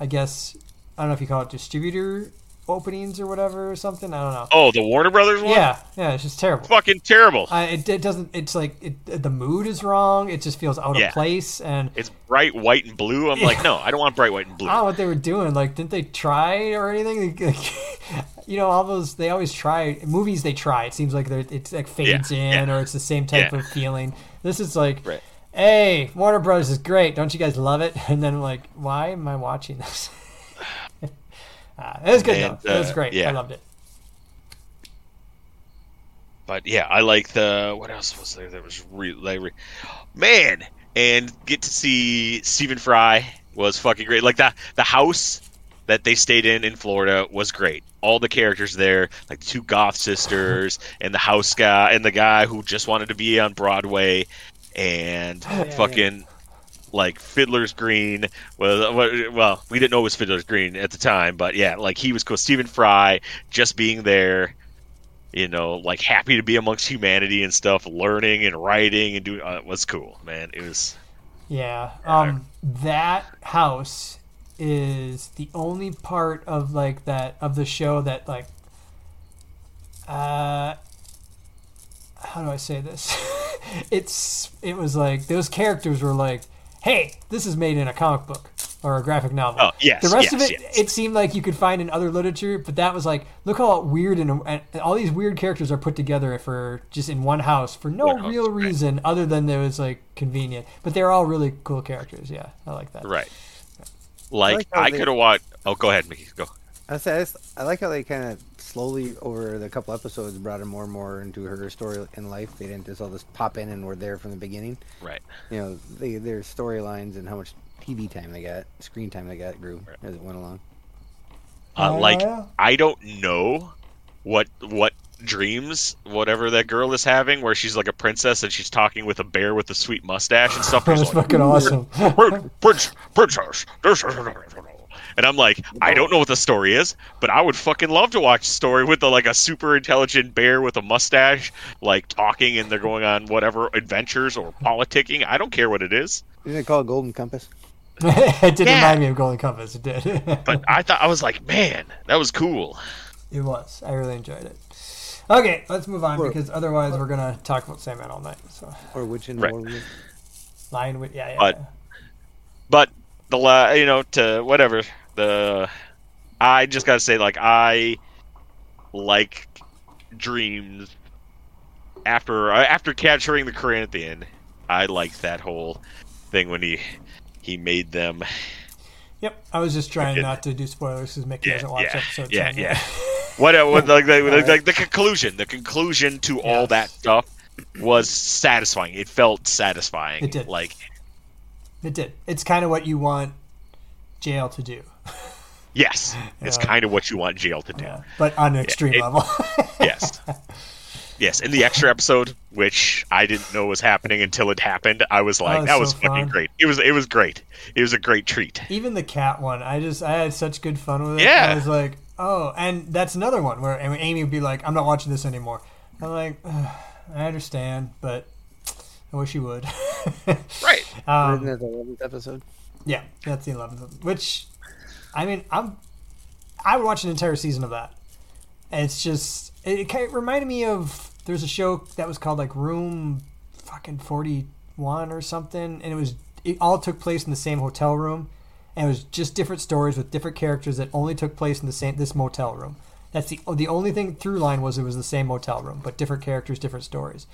I guess I don't know if you call it distributor openings or whatever or something. I don't know. oh the warner brothers one Yeah, yeah, it's just terrible. fucking terrible I, it, it doesn't. It's like it, the mood is wrong. It just feels out Yeah. of place, and it's bright white and blue i'm like no i don't want bright white and blue I don't know what they were doing. Like, didn't they try or anything? <laughs> Like, you know, all those they always try movies. They try. It seems like they're it's like fades Yeah, in yeah. or it's the same type Yeah. of feeling. This is like, Right. hey, Warner Bros. is great. Don't you guys love it? <laughs> And then like, why am I watching this? Uh, it was good And, though. It was uh, great. yeah. I loved it. But yeah, I like the what else was there that was really like, re- man, and get to see Stephen Fry was fucking great. Like the the house that they stayed in in Florida was great. All the characters there, like the two goth sisters <laughs> and the house guy and the guy who just wanted to be on Broadway, and yeah. fucking like Fiddler's Green was well, we didn't know it was Fiddler's Green at the time, but yeah, like he was cool. Stephen Fry just being there, you know, like happy to be amongst humanity and stuff, learning and writing and doing uh, was cool, man. It was Yeah. Um, that house is the only part of like that of the show that like uh how do I say this? <laughs> it's it was like those characters were like, "Hey, this is made in a comic book or a graphic novel." oh yes, the rest yes, of it, yes. it seemed like you could find in other literature, but that was like, look how weird and, and all these weird characters are put together for just in one house for no One house, real right. reason other than it was like convenient. But they're all really cool characters. Yeah, I like that. right. Like like I could have watched. Oh, go ahead, Mickey. Go. I say I, just- I like how they kind of slowly over the couple episodes brought her more and more into her story in life. They didn't just all just pop in and were there from the beginning. Right. You know, they, their storylines and how much TV time they got, screen time they got grew Right. as it went along. Uh, Oh, like. I don't know what what dreams whatever that girl is having where she's like a princess and she's talking with a bear with a sweet mustache and stuff. <laughs> That was like, fucking awesome. "Prin- Prince, princess, this is-" And I'm like, I don't know what the story is, but I would fucking love to watch a story with the, like a super intelligent bear with a mustache, like talking, and they're going on whatever adventures or politicking. I don't care what it is. Isn't it called Golden Compass? <laughs> it did Yeah. remind me of Golden Compass. It did. <laughs> But I thought I was like, man, that was cool. it was. I really enjoyed it. Okay, let's move on Or- because otherwise we're gonna talk about Sandman all night. So, Or Witch in Right. Warwood? Lion with yeah, yeah. But- yeah. But the la, you know, to whatever the, I just gotta say, like I like dreams after uh, after capturing the Corinthian. I liked that whole thing when he he made them. Yep, I was just trying not to do spoilers because Mickey Yeah, hasn't watched yeah, episode yeah, 10 yeah. yet. What, uh, what like, the, Alright. like <laughs> the conclusion, the conclusion to all that stuff was satisfying. It felt satisfying. It did. Like It did. It's kind of what you want jail to do. Yes, it's kind of what you want jail to do. Yeah, but on an extreme it- level. <laughs> yes. Yes, in the extra episode, which I didn't know was happening until it happened, I was like, was "That so was fucking fun. great." It was, it was great. It was a great treat. Even the cat one, I just I had such good fun with it. Yeah. I was like, oh, and that's another one where I Amy would be like, I'm not watching this anymore. I'm like, "Ugh, I understand, but I wish you would. Right. Isn't <laughs> um, that the 11th episode? yeah, that's the eleventh. Which, I mean, I'm I would watch an entire season of that. It's just it, it kind of reminded me of there's a show that was called like Room fucking forty one or something, and it was it all took place in the same hotel room, and it was just different stories with different characters that only took place in the same this motel room. That's the the only thing through line was it was the same motel room, but different characters, different stories,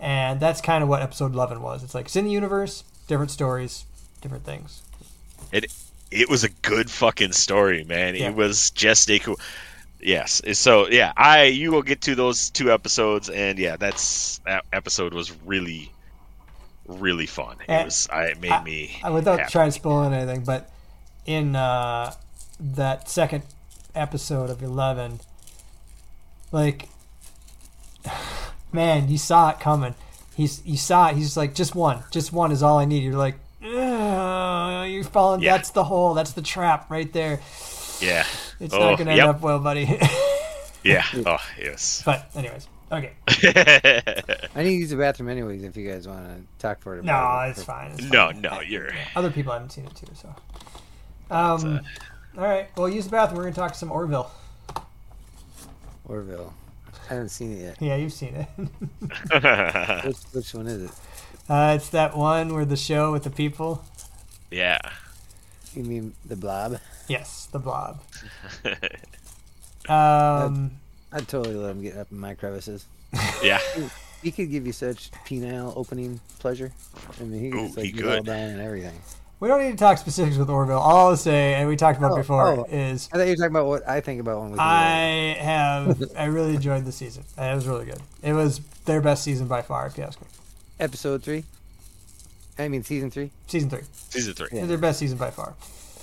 and that's kind of what episode eleven was. It's like it's in the universe, different stories, different things. It it was a good fucking story, man. Yeah. It was just a cool. Yes. So yeah, I you will get to those two episodes, and yeah, that's that episode was really, really fun. It Eh, was. I it made me. Uh, without happy. trying to spoil anything, but in uh, that second episode of Eleven, like, <sighs> man, you saw it coming. He's you saw it. He's just like, just one, just one is all I need. You're like, "Ugh, you're falling. Yeah. That's the hole. That's the trap right there. Yeah. It's Oh, not gonna end yep. up well, buddy. <laughs> Yeah. Oh yes. but anyways, okay. <laughs> I need to use the bathroom anyways if you guys want to talk for it. No, it. it's fine. It's no, fine. no, you're. Other people haven't seen it too, so. Um, uh, all right. Well, use the bathroom. We're gonna talk to some Orville. Orville. I haven't seen it yet. Yeah, you've seen it. <laughs> Which, which one is it? Uh, it's that one where the show with the people. yeah. You mean the Blob? Yes, the Blob. <laughs> Um, I'd totally let him get up in my crevices. Yeah. He could give you such penile opening pleasure. I mean, he could Ooh, just like he could. down and everything. we don't need to talk specifics with Orville. All I'll say, and we talked about Oh, before, oh. is I thought you were talking about what I think about when we. I have I really enjoyed the season. It was really good. It was their best season by far, if you ask me. Episode three. I mean, season three. Season three, Season three. Yeah. their best season by far.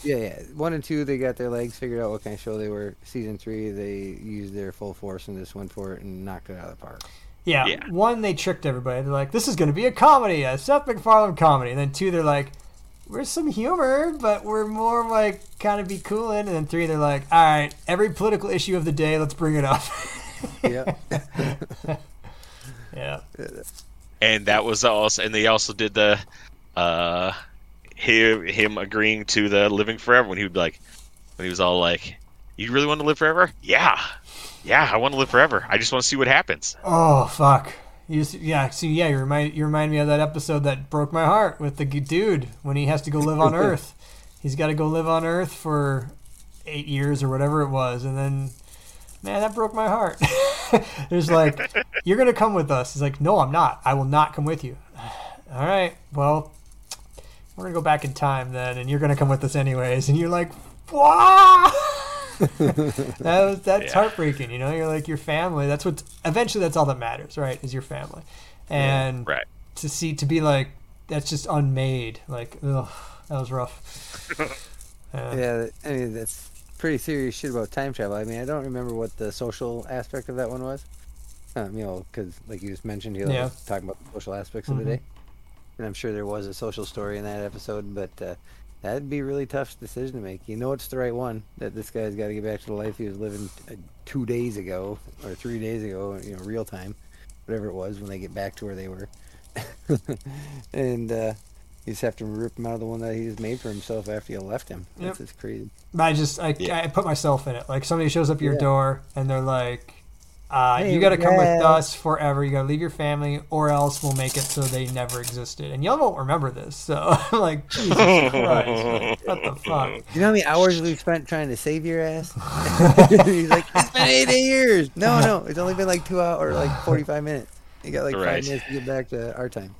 Yeah, yeah. One and two, they got their legs figured out what kind of show they were. Season three, they used their full force and just went for it and knocked it out of the park. Yeah, Yeah. one they tricked everybody. They're like, "This is going to be a comedy, a Seth MacFarlane comedy," and then two, they're like, "We're some humor, but we're more like kind of be cool in." And then three, they're like, "All right, every political issue of the day, let's bring it up." <laughs> Yeah. <laughs> yeah, and that was also and they also did the uh him, him agreeing to the living forever when he would be like when he was all like you really want to live forever yeah yeah i want to live forever i just want to see what happens Oh fuck. You just, yeah, see, yeah, you remind you remind me of that episode that broke my heart with the dude when he has to go live on <laughs> Earth. He's got to go live on Earth for eight years or whatever it was, and then, man, that broke my heart. <laughs> <laughs> There's like, you're gonna come with us. He's like, no, I'm not. I will not come with you. <sighs> All right, well, we're gonna go back in time then, and you're gonna come with us anyways. And you're like, wow. <laughs> that was that's Yeah. heartbreaking. You know, you're like your family. That's what eventually that's all that matters, right? Is your family, and right to see to be like that's just unmade. Like, ugh, that was rough. Yeah. <laughs> Yeah, I mean that's pretty serious shit about time travel. I mean, I don't remember what the social aspect of that one was. Um, you know, because like you just mentioned, he Yeah. was talking about the social aspects of Mhm. the day, and I'm sure there was a social story in that episode. But uh, That'd be a really tough decision to make. You know it's the right one. That this guy's got to get back to the life he was living uh, two days ago or three days ago, you know, real time, whatever it was when they get back to where they were. <laughs> and uh, you just have to rip him out of the one that he's made for himself after you left him. That's Yep. just crazy. But I just I, Yeah. I put myself in it. Like somebody shows up at your Yeah. door and they're like, uh, Hey, "You got to come with us forever. You got to leave your family, or else we'll make it so they never existed." And y'all won't remember this. So <laughs> I'm like, Jesus <laughs> Christ, what the fuck? You know how many hours we've spent trying to save your ass? <laughs> He's like, it's been eight years. No, no, it's only been like two hours or like <sighs> 45 minutes. You got like Right. five minutes to get back to our time.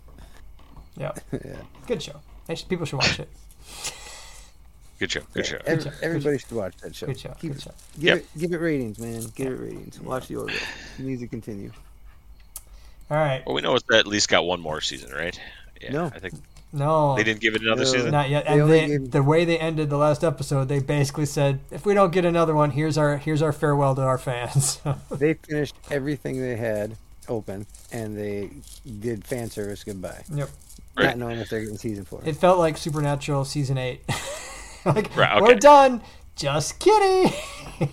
Yeah, <laughs> yeah. good show. Should- People should watch it. Good show. Good show. Every, show. everybody should watch that show. Good show. Keep, Good show. Give, Yep. it, give it ratings, man. Give it ratings. Watch the Orville. It needs to continue. All right. Well, we know it's at least got one more season, right? Yeah, No. I think No, they didn't give it another No. season. not yet. And only they, gave- the way they ended the last episode, they basically said, "If we don't get another one, here's our here's our farewell to our fans." <laughs> They finished everything they had open, and they did fan service goodbye. yep. Right. Not knowing if they're getting season four. It felt like Supernatural season eight. <laughs> like Right, we're done. Just kidding.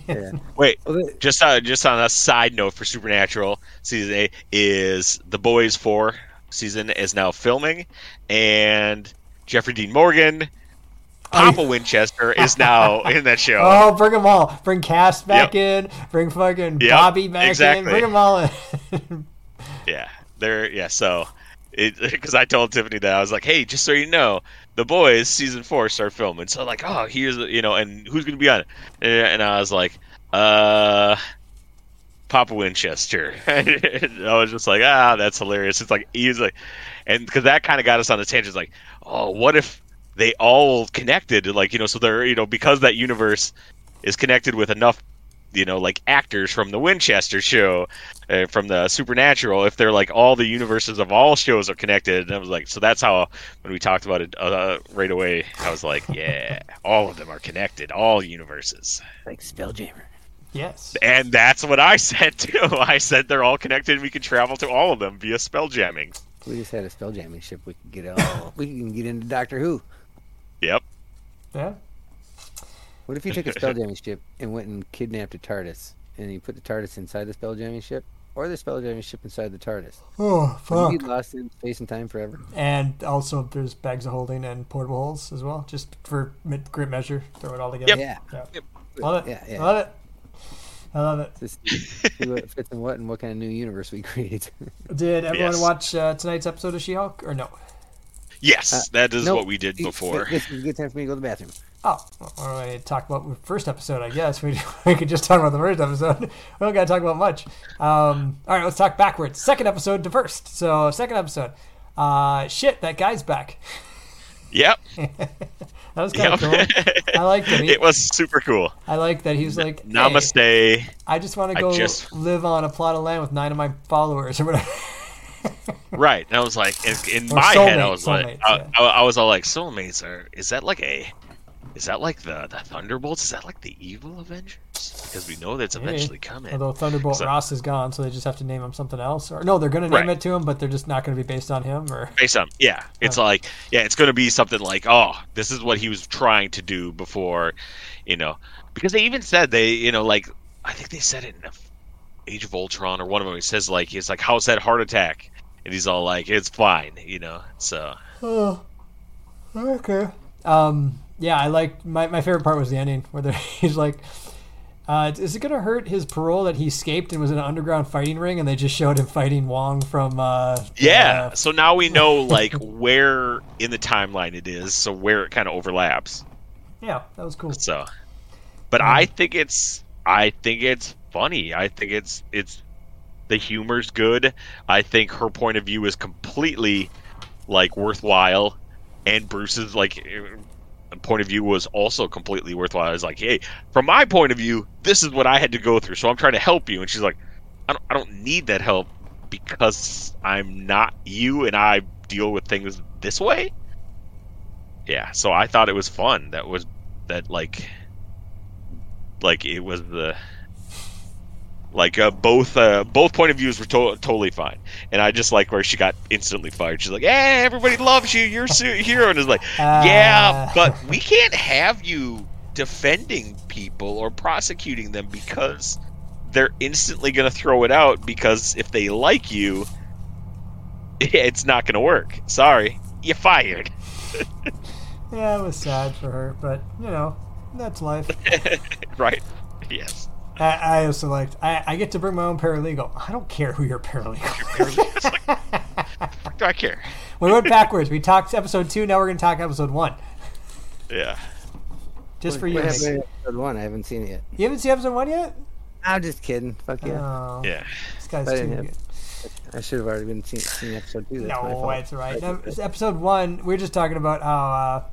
yeah. <laughs> Wait, just uh, just on a side note for Supernatural season eight is the Boys four season is now filming, and Jeffrey Dean Morgan, Papa Winchester is now <laughs> in that show. oh, bring them all. Bring Cass back in. Bring fucking Yep, Bobby back in. Bring them all in. Yeah, they're yeah. So, it because <laughs> I told Tiffany that I was like, hey, just so you know, the boys season four start filming. So like, oh, here's you know, and who's gonna be on it? And and I was like, uh. Papa Winchester. <laughs> I was just like, ah, that's hilarious. It's like he was like, and because that kind of got us on the tangent. Like, oh, what if they all connected? Like, you know, so they're you know because that universe is connected with enough, you know, like actors from the Winchester show, uh, from the Supernatural. If they're like all the universes of all shows are connected, and I was like, so that's how when we talked about it uh, right away, I was like, <laughs> yeah, all of them are connected, all universes. like Spelljammer. yes. And that's what I <laughs> said too. I said they're all connected. and We can travel to all of them via spell jamming. We just had a spelljamming ship. We could get all. we can get into Doctor Who. Yep. Yeah. What if you took a spelljamming <laughs> ship and went and kidnapped a TARDIS, and you put the TARDIS inside the spelljamming ship, or the spelljamming ship inside the TARDIS? Oh Would you be lost in space and time forever? And also, there's bags of holding and portable holes as well, just for mi- great measure. Throw it all together. Yeah. Yeah. Yep. Love it. Yeah, yeah. Love it. I love it. Just see what fits in what and what kind of new universe we create. <laughs> Did everyone Yes. watch uh, tonight's episode of She-Hulk or no? Yes, Uh, that is Nope. what we did before. This is a good time for me to go to the bathroom. Oh, well, we talk about the first episode? I guess <laughs> we, we could just talk about the first episode. <laughs> We don't got to talk about much. Um, all right, let's talk backwards. Second episode to first. So second episode. Uh, shit, that guy's back. <laughs> Yep. That was kind Yep. of cool. I liked it. He- it was super cool. I like that he was like, hey, Namaste. I just want to go just- live on a plot of land with nine of my followers or whatever. Right. And I was like, in, in my head, I was like, I, yeah. I, I was all like, soulmates are, is that like a, is that like the, the Thunderbolts? Is that like the evil Avengers? Because we know that's Maybe. eventually coming. Although Thunderbolt So- Ross is gone, so they just have to name him something else. Or no, they're going to name Right. it to him, but they're just not going to be based on him. Or Based on, yeah. It's like, yeah, it's going to be something like, oh, this is what he was trying to do before, you know, because they even said they, you know, like, I think they said it in Age of Ultron or one of them. He says, like, he's like, how's that heart attack? And he's all like, it's fine, you know, so. Oh, okay. Um, yeah, I like my, my favorite part was the ending where <laughs> he's like, uh, "Is it gonna hurt his parole that he escaped and was in an underground fighting ring?" And they just showed him fighting Wong from. Uh, Yeah. uh, So now we know <laughs> like where in the timeline it is, so where it kind of overlaps. yeah, that was cool. So, but I think it's I think it's funny. I think it's it's the humor's good. I think her point of view is completely like worthwhile, and Bruce's like point of view was also completely worthwhile. I was like, hey, from my point of view, this is what I had to go through, so I'm trying to help you. And she's like, I don't, I don't need that help because I'm not you, and I deal with things this way. Yeah, so I thought it was fun. That was that like like it was the Like uh, both uh, both point of views were to- totally fine, and I just like where she got instantly fired. She's like, "Hey, everybody loves you. You're a su- <laughs> hero," and is like, "Yeah, Uh. but we can't have you defending people or prosecuting them because they're instantly going to throw it out because if they like you, <laughs> it's not going to work. Sorry, you're fired." <laughs> Yeah, it was sad for her, but you know, that's life. right? Yes. I, I also liked. I, I get to bring my own paralegal. I don't care who your paralegal. It's like, fuck <laughs> do I care? we went backwards. We talked episode two. Now we're gonna talk episode one. Yeah. Just for you. What Nick. happened in episode one? I haven't seen it yet. You haven't seen episode one yet? I'm just kidding. Fuck yeah. Oh, Yeah. this guy's I too didn't have- good. I should have already been seen, seen episode two. That's No, fault. it's all right. No, episode one. We are just talking about how uh,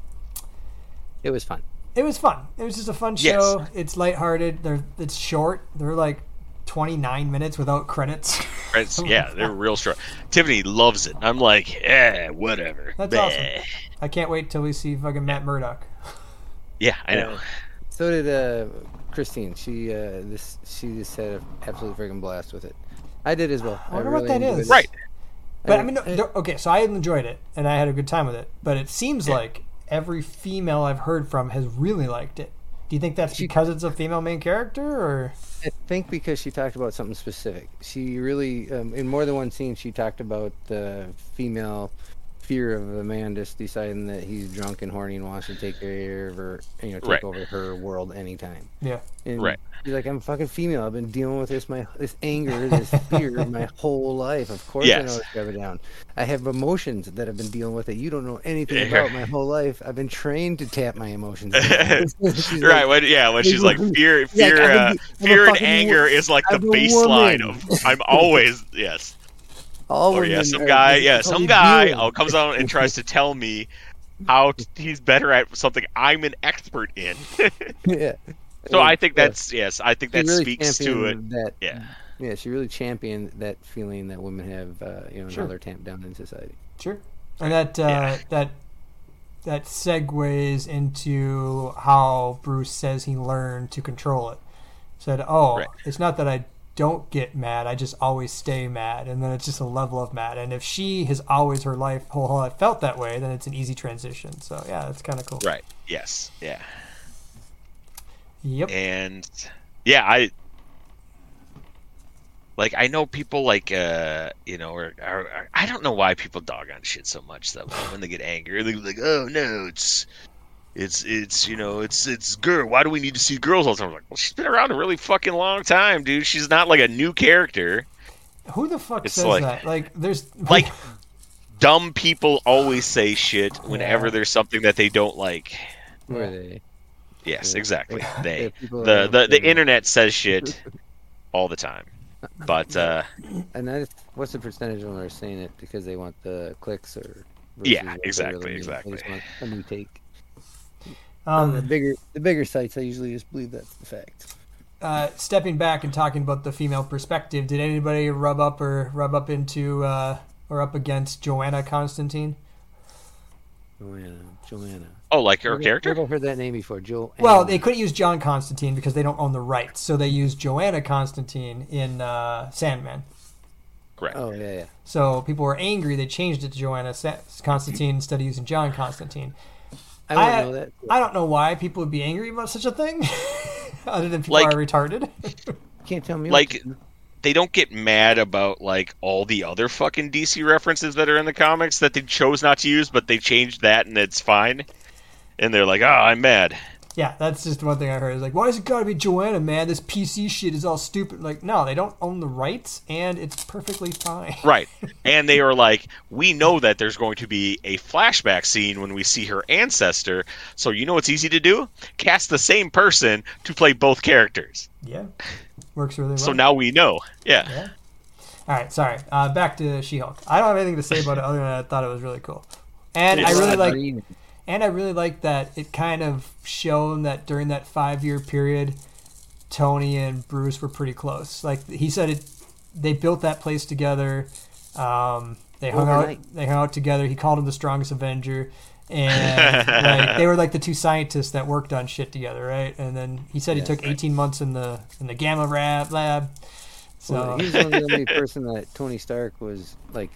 It was fun. It was fun. It was just a fun Yes. show. It's lighthearted. They're it's short. They're like 29 minutes without credits. It's, <laughs> yeah, they're real short. Tiffany loves it. I'm like, eh, whatever. That's Bleh. awesome. I can't wait till we see fucking Matt Murdock. <laughs> Yeah, I know. So did uh, Christine. She uh, this she just had an absolute freaking blast with it. I did as well. I wonder what that enjoyed is. it. Right. But I mean, no, okay, so I enjoyed it and I had a good time with it. But it seems like every female I've heard from has really liked it. Do you think that's because it's a female main character, or I think because she talked about something specific. She really, um, in more than one scene, she talked about the female fear of a man just deciding that he's drunk and horny and wants to take care of her, you know, take Right. over her world anytime. yeah? And Right. She's like, I'm a fucking female. I've been dealing with this my this anger, this <laughs> fear my whole life. Of course I know Yes. it's going down. I have emotions that I've been dealing with that you don't know anything Yeah. about my whole life. I've been trained to tap my emotions. <laughs> She's like, right. When, yeah, when she's like <laughs> fear, fear, I've been- uh, I'm a fear and anger wo- is like the I'm a baseline woman. of. I'm always yes. All Or yeah, some guy, that's yeah, how some guy oh, comes out and tries to tell me how t- he's better at something I'm an expert in. <laughs> yeah. so I think Yeah. that's yes, I think She that really speaks to it. That, Yeah. Yeah, she really championed that feeling that women have, uh, you know, and Sure. how they're tamped down in society. Sure. And that uh, Yeah. that that segues into how Bruce says he learned to control it. Said, "Oh, Right. it's not that I don't get mad; I just always stay mad, and then it's just a level of mad. And if she has always her life whole whole life felt that way, then it's an easy transition. So yeah, that's kind of cool. Right. Yes. Yeah. Yep. and yeah i like i know people like uh you know or, or, or- i don't know why people dog on shit so much though when they get angry they're like oh no it's it's it's you know it's it's girl why do we need to see girls all the time I'm like well she's been around a really fucking long time dude she's not like a new character Who the fuck It's says like- that? Like, there's like dumb people always say shit whenever Yeah. there's something that they don't like Where Yeah. they, yes Yeah. exactly <laughs> they people the the, the internet says shit <laughs> all the time but uh and that is, what's the percentage of them are saying it because they want the clicks or? Yeah, what they exactly, mean? They exactly. just want a new take. On the um, bigger, the bigger sites, I usually just believe that's the fact. uh, stepping back and talking about the female perspective. Did anybody rub up or rub up into uh, or up against Joanna Constantine? Joanna, Joanna. oh like her Where- character where have I heard that name before? Joe. Well, they couldn't use John Constantine because they don't own the rights, so they used Joanna Constantine in uh, Sandman. correct Oh yeah, yeah. So people were angry. They changed it to Joanna Constantine instead of using John Constantine. I wouldn't I- know that. I don't know why people would be angry about such a thing, <laughs> other than people Like- are retarded. <laughs> Can't tell me. like they don't get mad about like all the other fucking DC references that are in the comics that they chose not to use, but they changed that and it's fine. And they're like, "Oh, I'm mad." Yeah, that's just one thing I heard. Is like, why does it gotta be Joanna, man? This PC shit is all stupid. Like, no, they don't own the rights, and it's perfectly fine. <laughs> Right. and they are like, "We know that there's going to be a flashback scene when we see her ancestor, so you know what's easy to do? Cast the same person to play both characters." Yeah, works really well. So now we know. Yeah. Yeah. All right, sorry. Uh, back to She-Hulk. I don't have anything to say about it other than I thought it was really cool, and I really like, Green. And I really like that it kind of shown that during that five-year period, Tony and Bruce were pretty close. Like he said, it, they built that place together. Um, they hung Overnight. out. They hung out together. He called him the strongest Avenger, and <laughs> like, they were like the two scientists that worked on shit together, right? And then he said he Yes. took 18 months in the in the Gamma Rab lab. So Well, he's the only <laughs> person that Tony Stark was like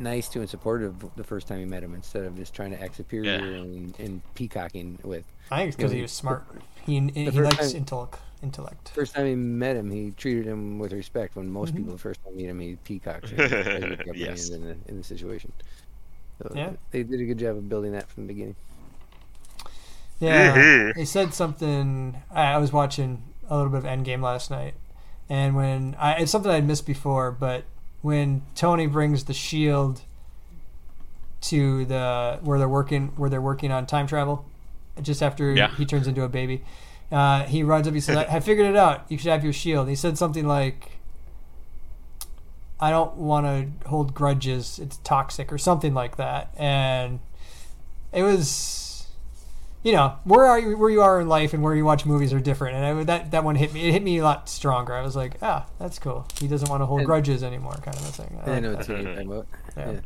nice to and supportive the first time he met him, instead of just trying to act superior Yeah. and, and peacocking with. I think it's because he was smart. He he likes time- intellect. Intellect. First time he met him, he treated him with respect. When most Mhm. people the first time meet him, he peacocks. and tries to get Yes. in the in the situation. So Yeah. they did a good job of building that from the beginning. Yeah, Mhm. he said something. I, I was watching a little bit of Endgame last night, and when I, it's something I'd missed before, but when Tony brings the shield to the where they're working where they're working on time travel, just after Yeah. he turns into a baby, uh, he runs up. He says, "I, "I figured it out. You should have your shield." He said something like. I don't want to hold grudges. It's toxic or something like that. And it was, you know, where are you, where you are in life and where you watch movies are different. And I, that that one hit me. It hit me a lot stronger. I was like, ah, that's cool. He doesn't want to hold And- grudges anymore, kind of a thing. I I like know what you're talking about. Yeah. Yeah.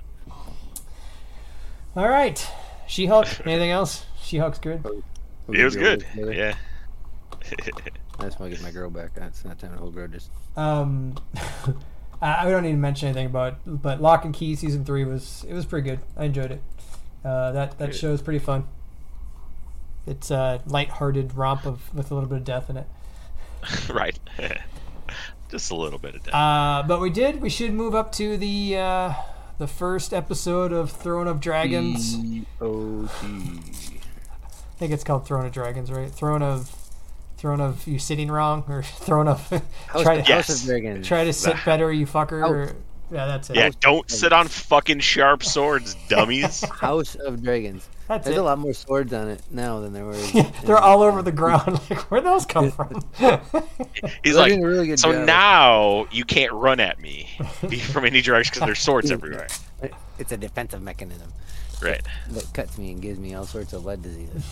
All right, She Hulk. Anything else? She Hulk's good. It was get the old good. Yeah. I just want to get my girl back. It's not time to hold grudges. Um, <laughs> I, I don't need to mention anything about, it, but Locke and Key season three was it was pretty good. I enjoyed it. Uh, that that Good. show is pretty fun. It's a light-hearted romp of with a little bit of death in it. <laughs> right. <laughs> Just a little bit of death. Uh, but we did. We should move up to the uh, the first episode of Throne of Dragons. O T. I think it's called Throne of Dragons, right? Throne of Throne of you sitting wrong or <laughs> Throne of try of- to House Yes. try to sit better, you fucker. House. Or, yeah, that's it. yeah, don't sit on fucking sharp swords, <laughs> dummies. <laughs> House of Dragons. That's There's it. a lot more swords on it now than there were. <laughs> They're all over the ground. Like, where'd those come from? He's They're like, really good so job. now you can't run at me from any direction because there's swords everywhere. It's a defensive mechanism Right. that cuts me and gives me all sorts of lead diseases.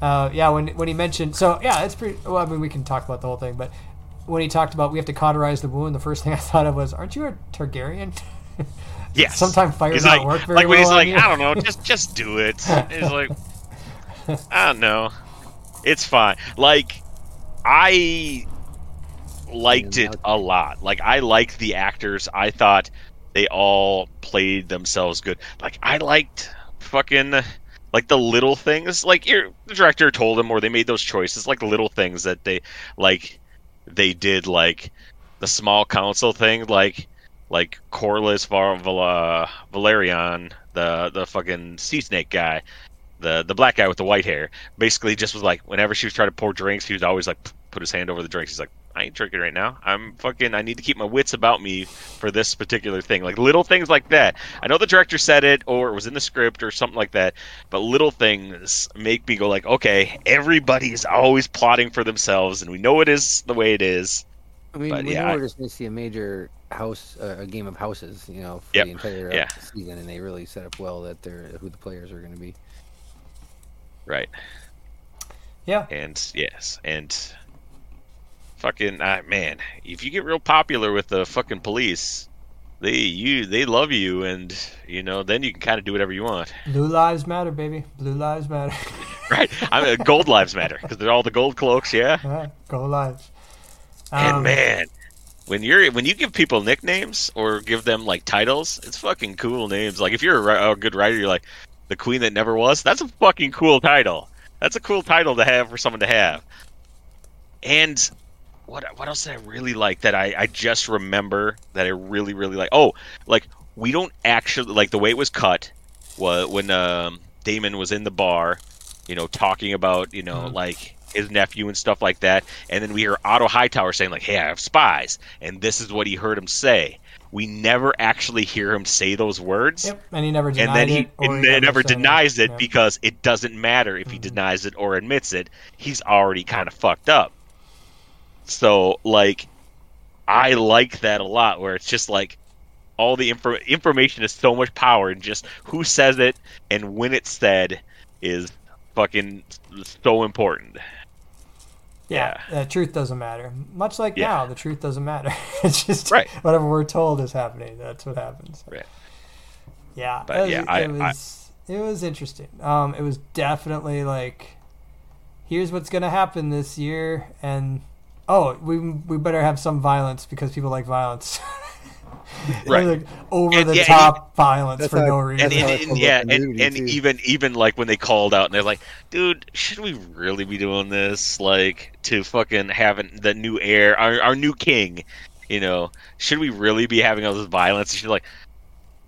uh, yeah, when when he mentioned, so yeah, it's pretty. Well, I mean, we can talk about the whole thing, but when he talked about we have to cauterize the wound, the first thing I <laughs> thought of was, "Aren't you a Targaryen?" <laughs> Yes. Sometimes fire he's like, work very like when he's well on like, you. I don't know, just just do it. <laughs> He's like, I don't know, it's fine. Like, I liked it a lot. Like, I liked the actors. I thought they all played themselves good. Like, I liked fucking like the little things. Like, your the director told him, or they made those choices. Like little things that they like they did, like the small council thing, like like Corlys Var- Val- uh, Velaryon, the the fucking sea snake guy, the the black guy with the white hair, basically just was like whenever she was trying to pour drinks, he was always like put his hand over the drinks. He's like, I ain't drinking right now. I'm fucking. I need to keep my wits about me for this particular thing. Like little things like that. I know the director said it or it was in the script or something like that, but little things make me go like, okay, everybody is always plotting for themselves, and we know it is the way it is. I mean, But, we yeah, know we're just going to see a major house, uh, a game of houses, you know, for Yep, the entire uh, yeah. season, and they really set up well that they're who the players are going to be. Right. yeah, and yes, and fucking uh, man, if you get real popular with the fucking police, they you they love you, and you know then you can kind of do whatever you want. blue lives matter, baby. Blue lives matter. <laughs> Right? I mean, gold lives matter because they're all the gold cloaks, yeah. All right, go lives. and Um, man, when you're when you give people nicknames or give them like titles, it's fucking cool names. Like if you're a, a good writer, you're like the queen that never was. That's a fucking cool title. That's a cool title to have for someone to have. And what what else did I really like that I I just remember that I really really like? Oh, like we don't actually like the way it was cut was when um, Daemon was in the bar, you know, talking about you know Mhm. like his nephew and stuff like that, and then we hear Otto Hightower saying like, "Hey, I have spies," and this is what he heard him say. We never actually hear him say those words Yep, and he never and then he, it. and then never denies it Yeah. because it doesn't matter if he Mhm. denies it or admits it he's already kind of fucked up so like i like that a lot where it's just like all the info- information is so much power and just who says it and when it's said is fucking so important Yeah, uh, truth doesn't matter. Much like Yeah. now, the truth doesn't matter. <laughs> it's just Right. whatever we're told is happening. That's what happens. Right. Yeah, But it was, yeah, I- it was it was interesting. Um, it was definitely like, here's what's gonna happen this year, and "Oh, we we better have some violence because people like violence." <laughs> Right. like over And- the yeah, and top violence for how- no reason. and, and, and- yeah, and, and too. even even like when they called out and they're like, dude, should we really be doing this? Like to fucking having the new heir, our, our new king, you know, should we really be having all this violence? And she's like,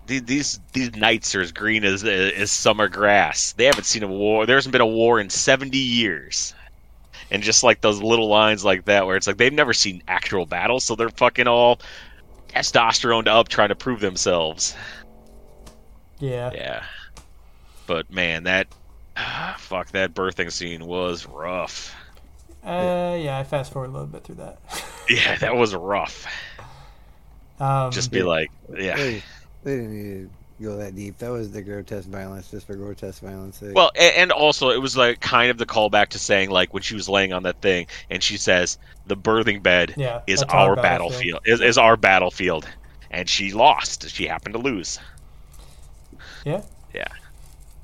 "The- these these knights are as green as as summer grass. They haven't seen a war. There hasn't been a war in seventy years. And just like those little lines like that, where it's like they've never seen actual battle, so they're fucking all testosterone up trying to prove themselves. yeah. Yeah. But man, that <sighs> fuck that birthing scene was rough. Uh, yeah. I fast forward a little bit through that. <laughs> Yeah, that was rough. Um, Just be like, yeah. They, they didn't need to go that deep. That was the grotesque violence, just for grotesque violence. sake. Well, a- and also it was like kind of the callback to saying like when she was laying on that thing and she says the birthing bed yeah, is that's our battlefield is, is our battlefield and she lost. She happened to lose. Yeah. Yeah.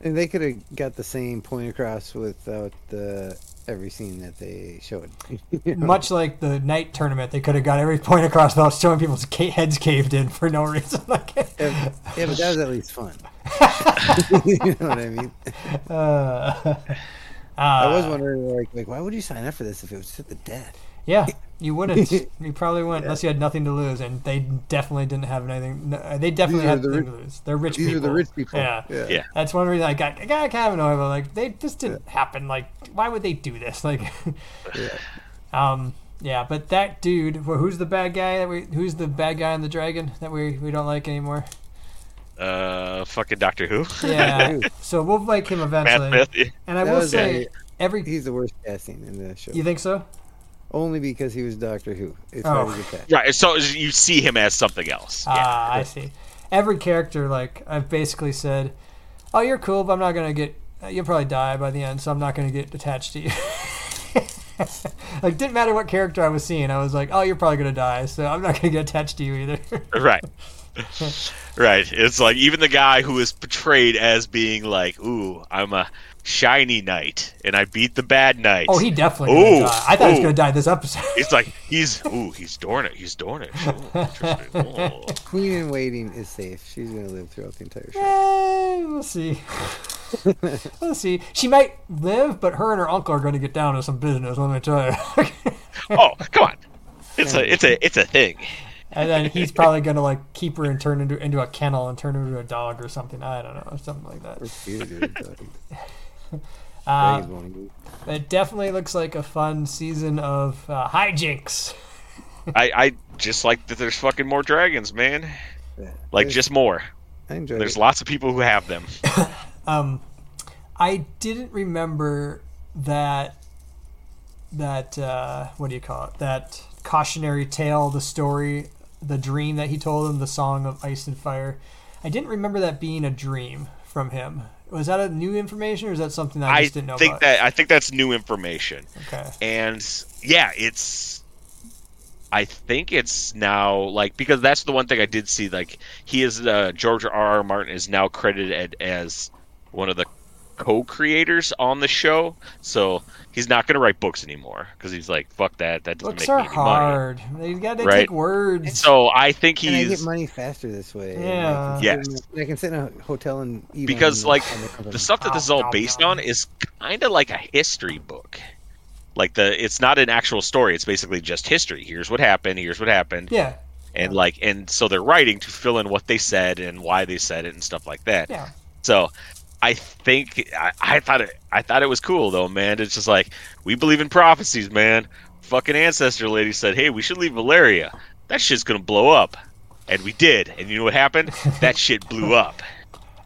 And they could have got the same point across without uh, the every scene that they showed. You <laughs> know? Much like the night tournament, they could have got every point across without showing people's heads caved in for no reason. Like, Yeah, yeah, but that was at least fun. <laughs> <laughs> you know what I mean? uh, I was uh, wondering, like, like, why would you sign up for this if it was just the death? Yeah, you wouldn't. <laughs> you probably wouldn't unless you had nothing to lose, and they definitely didn't have anything. no, They definitely had the nothing rich- to lose. They're rich These people. are the rich people. Yeah. yeah. Yeah. That's one reason I got I got kind of annoyed. But like, they just didn't happen. Like, why would they do this? <laughs> Like, Yeah. um, yeah. But that dude, wh- who's the bad guy that we? Who's the bad guy in the dragon that we we don't like anymore? Uh fucking Doctor Who. Yeah. <laughs> so we'll like him Matt eventually. Smith. yeah. And I That will say, a- every He's the worst casting in the show. you think so? Only because he was Doctor Who. It's Oh. hard to get that. Right, so you see him as something else. Yeah. Ah, I see. Every character, like I've basically said, "Oh, you're cool, but I'm not gonna get. You'll probably die by the end, so I'm not gonna get attached to you." <laughs> like, didn't matter what character I was seeing. I was like, "Oh, you're probably gonna die, so I'm not gonna get attached to you either." <laughs> Right. right. It's like even the guy who is portrayed as being like, "Ooh, I'm a shiny knight and I beat the bad knight." oh, he definitely gonna die. I thought he was gonna die this episode. It's like he's ooh, he's Dornish. He's Dornish. Ooh, interesting. <laughs> Ooh. Queen in Waiting is safe. She's gonna live throughout the entire show. Eh, we'll see. <laughs> we'll see. She might live, but her and her uncle are going to get down to some business. Let me tell you. <laughs> Oh, come on. It's a it's a it's a thing. and then he's probably going to like keep her and turn into into a kennel and turn her into a dog or something. I don't know, something like that. Or Peter did, but Uh, Dragons won't agree. it definitely looks like a fun season of uh, hijinks. <laughs> I I just like that. There's fucking more dragons, man. Yeah. Like just more. I enjoyed There's it. lots of people who have them. <laughs> Um, I didn't remember that that uh, what do you call it? That cautionary tale, the story, the dream that he told him, the song of ice and fire. I didn't remember that being a dream from him. Was that a new information, or is that something I I just didn't know think about? that I think that's new information. okay. and yeah it's i think it's now like because that's the one thing i did see like he is uh george r r martin is now credited as one of the co-creators on the show so he's not going to write books anymore because he's like fuck that that doesn't Books make are me any money hard. They got to Right. take words. so i think he's. And I get money faster this way. Yeah. And I can sit Yes. in- I can sit in a hotel and eat. because on- like on the- the stuff that this is all based on is kind of like a history book like the it's not an actual story it's basically just history here's what happened here's what happened yeah, and like and so they're writing to fill in what they said and why they said it and stuff like that yeah. so i think I, I thought it i thought it was cool though man. It's just like we believe in prophecies man. Fucking ancestor lady said hey we should leave Valyria. That shit's gonna blow up. And we did. And you know what happened? That <laughs> shit blew up.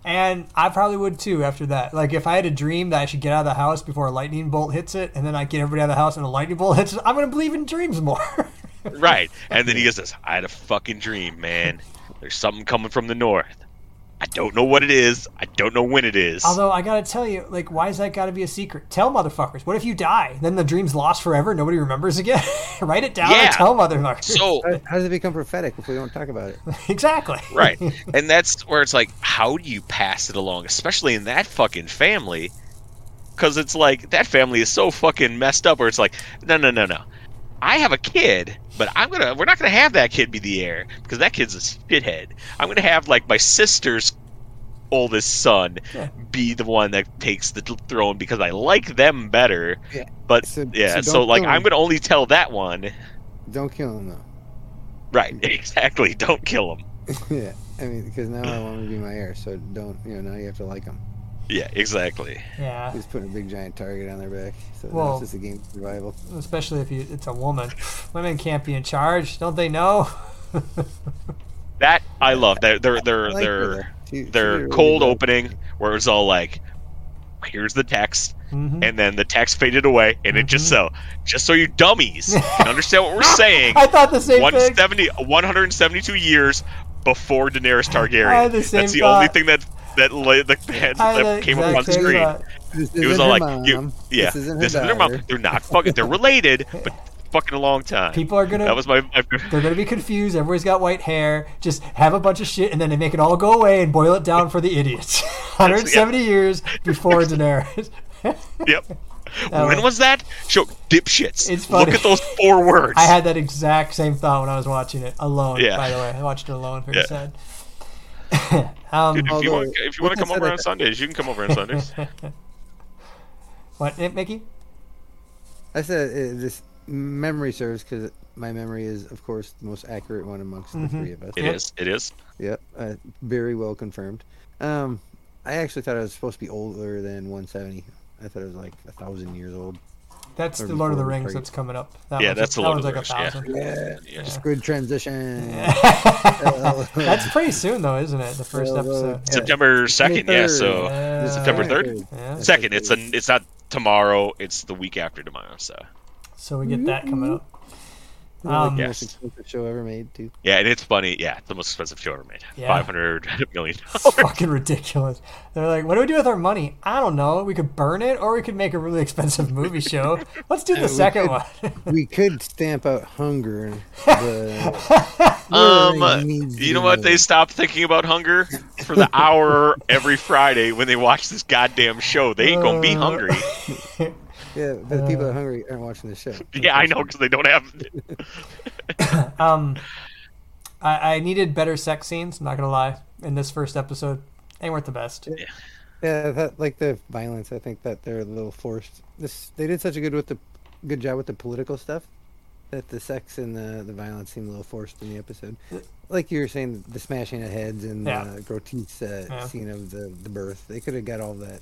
And I probably would too after that. Like if I had a dream that I should get out of the house before a lightning bolt hits it, and then I get everybody out of the house and a lightning bolt hits it, I'm gonna believe in dreams more. right. And then he <laughs> goes this i had a fucking dream man. There's something coming from the north i don't know what it is i don't know when it is Although I gotta tell you, like, why is that gotta be a secret? Tell motherfuckers. What if you die? Then the dream's lost forever. Nobody remembers again. <laughs> Write it down Yeah. and tell motherfuckers. so <laughs> How, how does it become prophetic if we don't talk about it? <laughs> exactly. right and that's where it's like how do you pass it along especially in that fucking family because it's like that family is so fucking messed up where it's like no no no no I have a kid, but I'm gonna we're not gonna have that kid be the heir because that kid's a shithead. I'm gonna have like my sister's oldest son Yeah. be the one that takes the throne because I like them better. Yeah. But So- yeah, so so, like I'm gonna only tell that one. Don't kill him though. Right, <laughs> exactly. Don't kill him. <laughs> yeah, I mean, because now I want him to be my heir, so don't, you know, now you have to like him. Yeah, exactly. Yeah, He's putting a big giant target on their back, so now Well- it's just a game of survival. especially if you, it's a woman. Women can't be in charge, don't they know? <laughs> That I love. Their their their I like her, their though. She- she their really cold does. opening where it was all like, here's the text, Mhm. and then the text faded away, and it just so just so you dummies <laughs> can understand what we're saying. I thought the same thing. 170, 172 years before Daenerys Targaryen. I had the same That's the only thing that that la- that, that, I that came up on same screen. thought. This It was all like, mom. you, yeah, this isn't her this isn't their mom. They're not fucking. They're related, but <laughs> fucking a long time. People are gonna That was my. my they're gonna be confused. Everybody's got white hair. Just have a bunch of shit, and then they make it all go away and boil it down for the idiots. <laughs> 170 years before Daenerys. <laughs> yep. That when was- was that? Show dipshits. It's funny. Look at those four words. I had that exact same thought when I was watching it alone. Yeah. By the way, I watched it alone. Very Yeah. sad. <laughs> um, Dude, if you want, if you want to come over on Sundays, you can come over on Sundays. <laughs> what, Mickey? I said uh, this memory serves because my memory is, of course, the most accurate one amongst Mhm. the three of us. It Yep. is. It is. Yep, uh, very well confirmed. Um, I actually thought I was supposed to be older than 170. I thought it was like a thousand years old. That's the Lord of the Rings Target. that's coming up. That Yeah, one's- that's the that Lord one's of the like a Rings, thousand. Yeah, Yes. good transition. <laughs> that's pretty soon, though, isn't it? The first episode. September second. Yeah. So Yeah. September third. Yeah. second. It's a. It's not tomorrow. It's the week after tomorrow. So So we get that coming up. Like Um, the Yes. most expensive show ever made, too. yeah, and it's funny. Yeah, it's the most expensive show ever made. Yeah. Five hundred <laughs> million It's fucking ridiculous. They're like, what do we do with our money? I don't know. We could burn it, or we could make a really expensive movie show. Let's do the we second could- one. <laughs> We could stamp out hunger. But <laughs> Um, really needs to you know what? They made. stopped thinking about hunger for the hour every Friday when they watch this goddamn show. They ain't gonna be Uh, hungry. Yeah, but the people that are hungry aren't watching the show. Yeah, I know because they don't have. <laughs> Um, I, I needed better sex scenes. I'm not gonna lie. In this first episode, ain't worth the best. Yeah, that like the violence. I think that they're a little forced. This they did such a good with the good job with the political stuff that the sex and the the violence seemed a little forced in the episode. Like you were saying, the smashing of heads and Yeah. the grotesque uh, Yeah. scene of the the birth. They could have got all that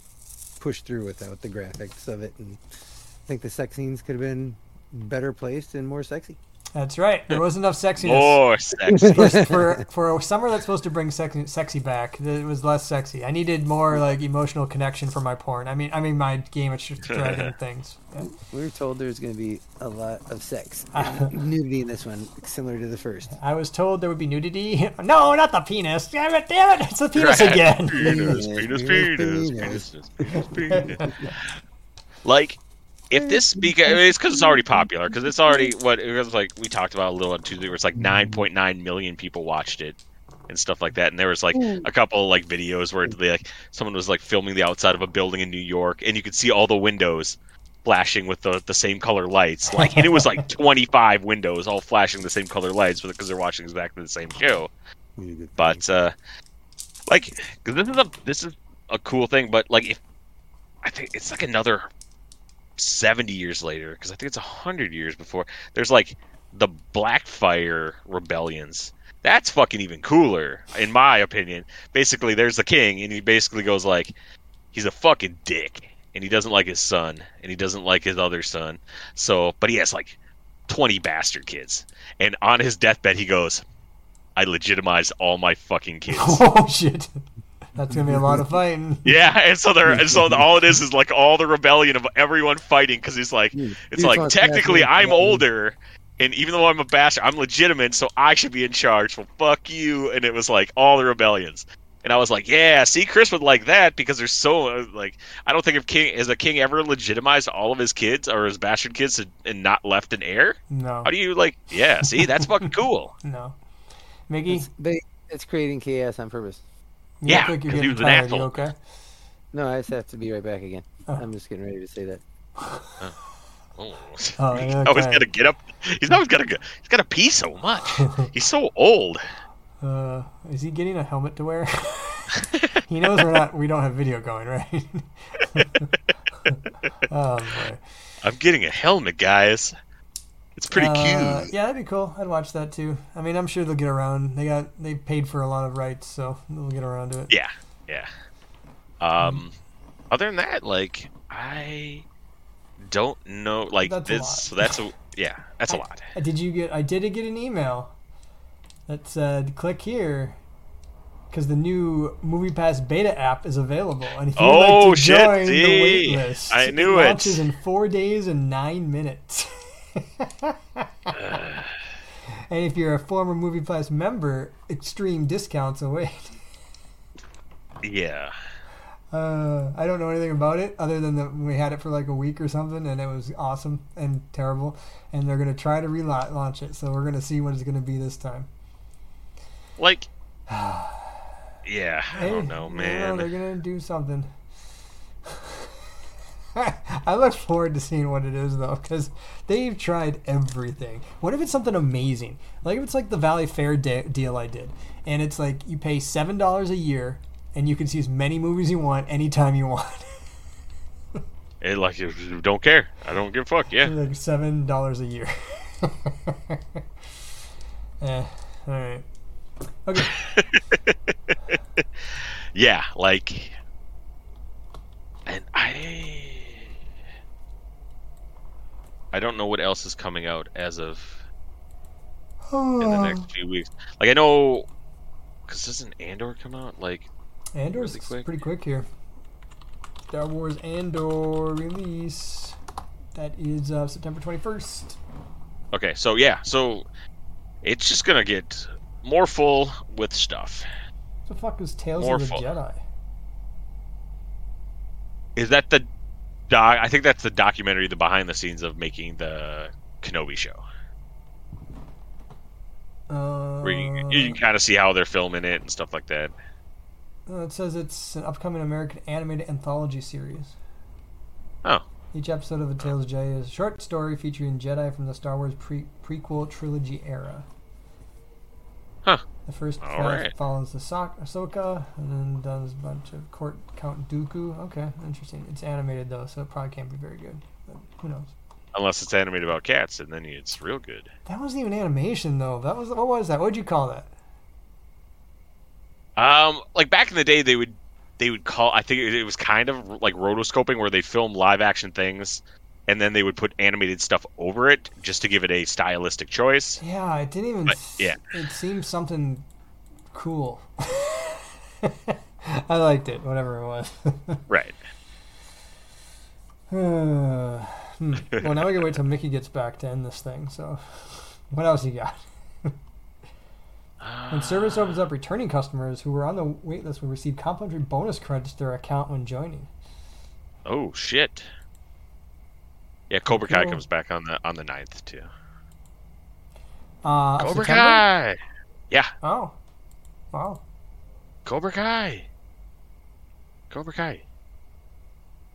pushed through without the graphics of it, and I think the sex scenes could have been better placed and more sexy. That's right. There wasn't enough sexiness. More sexy. for, for for a summer that's supposed to bring sexy, sexy back, it was less sexy. I needed more like emotional connection for my porn. I mean, I mean my Game of Dragon <laughs> things. Yeah. We were told there's going to be a lot of sex, <laughs> Uh, nudity in this one, similar to the first. I was told there would be nudity. <laughs> No, not the penis. Damn it! Damn it! It's the penis Right. again. Penis, Penis, penis, penis, penis, penis, penis, penis. Like, if this because it's because it's already popular because it's already what it was like we talked about a little on Tuesday where it's like 9.9 million people watched it and stuff like that. And there was like a couple like videos where they like someone was like filming the outside of a building in New York and you could see all the windows flashing with the, the same color lights. <laughs> Like and it was like 25 windows all flashing the same color lights because they're watching exactly the same show. But uh like 'cause this is a this is a cool thing but like if i think it's like another 70 years later because i think it's 100 years before there's like the Blackfyre rebellions. That's fucking even cooler in my opinion. Basically there's the king and he basically goes like he's a fucking dick and he doesn't like his son and he doesn't like his other son. So but he has like 20 bastard kids. And on his deathbed he goes i legitimized all my fucking kids. <laughs> Oh shit! That's gonna be a lot of fighting. <laughs> Yeah, and so they're and so <laughs> all it is is like all the rebellion of everyone fighting because he's like it's like technically I'm older, and even though I'm a bastard, I'm legitimate, so I should be in charge. Well, fuck you, and it was like all the rebellions, and I was like, yeah, see, Chris would like that because there's so uh, like I don't think if king has a king ever legitimized all of his kids or his bastard kids and- and not left an heir. No, How do you like? Yeah, see, that's fucking <laughs> cool. no. Mickey, It's, they, it's creating chaos on purpose. You Yeah, look like you're 'cause he getting was an tired. You asshole. okay? No, I just have to be right back again. Oh. I'm just getting ready to say that. <laughs> Oh, Oh, <laughs> he's always got to get up. He's always got to go. He's got to pee so much. <laughs> He's so old. Uh, is he getting a helmet to wear? he knows we're not. We don't have video going, right? oh boy. I'm getting a helmet, guys. It's pretty Uh, cute. Yeah, that'd be cool. I'd watch that too. I mean, I'm sure they'll get around. They got they paid for a lot of rights, so they'll get around to it. Yeah, yeah. Um, other than that, like I don't know. Like That's this, so that's a yeah, that's a lot. Did you get? I did get an email that said, "Click here." Because the new Movie Pass beta app is available, and if you'd Oh, like to shit, join the see? wait list, I knew it. launches in four days and nine minutes. <laughs> <laughs> and if you're a former Movie Pass member, extreme discounts await. Yeah. Uh, I don't know anything about it other than that we had it for like a week or something, and it was awesome and terrible. And they're gonna try to relaunch it, so we're gonna see what it's gonna be this time. Like, <sighs> yeah, I don't know, you man. they're gonna do something. <laughs> I look forward to seeing what it is though, because they've tried everything. What if it's something amazing? Like if it's like the Valley Fair de- deal I did, and it's like you pay seven dollars a year, and you can see as many movies you want anytime you want. <laughs> It, like, you don't care. I don't give a fuck. Yeah. like seven dollars a year. <laughs> eh, all right. Okay. yeah, like, and I, I don't know what else is coming out as of in the next <sighs> few weeks. Like, I know, because doesn't Andor come out? Like, Andor's really quick. pretty quick here. Star Wars Andor release. That is uh, September 21st. okay, so yeah, so it's just gonna get more full with stuff. What the fuck is Tales More of the fun. Jedi? Is that the doc? I think that's the documentary, the behind the scenes of making the Kenobi show. Uh, Where you, you can kind of see how they're filming it and stuff like that. uh, it says it's an upcoming American animated anthology series. Oh. Each episode of A Tales of Jedi is a short story featuring Jedi from the Star Wars pre- prequel trilogy era. Huh. The first right. follows the so- Ahsoka, and then does a bunch of Court Count Dooku. Okay, interesting. It's animated though, so it probably can't be very good. But who knows? Unless it's animated about cats, and then it's real good. That wasn't even animation though. That was what was that? What'd you call that? Um, like back in the day, they would they would call. I think it, it was kind of like rotoscoping, where they film live action things, and then they would put animated stuff over it just to give it a stylistic choice. Yeah, it didn't even. But, yeah. It seemed something cool. <laughs> I liked it, whatever it was. <laughs> Right. Uh, <sighs> hmm. Well, now we gotta wait till Mickey gets back to end this thing. So, what else you got? When service opens up, returning customers who were on the wait list will receive complimentary bonus credits to their account when joining. Oh shit. Yeah, Cobra Kai Cool. comes back on the on the 9th too. Uh, Cobra September? Kai. Yeah, Oh, wow. Cobra Kai. Cobra Kai.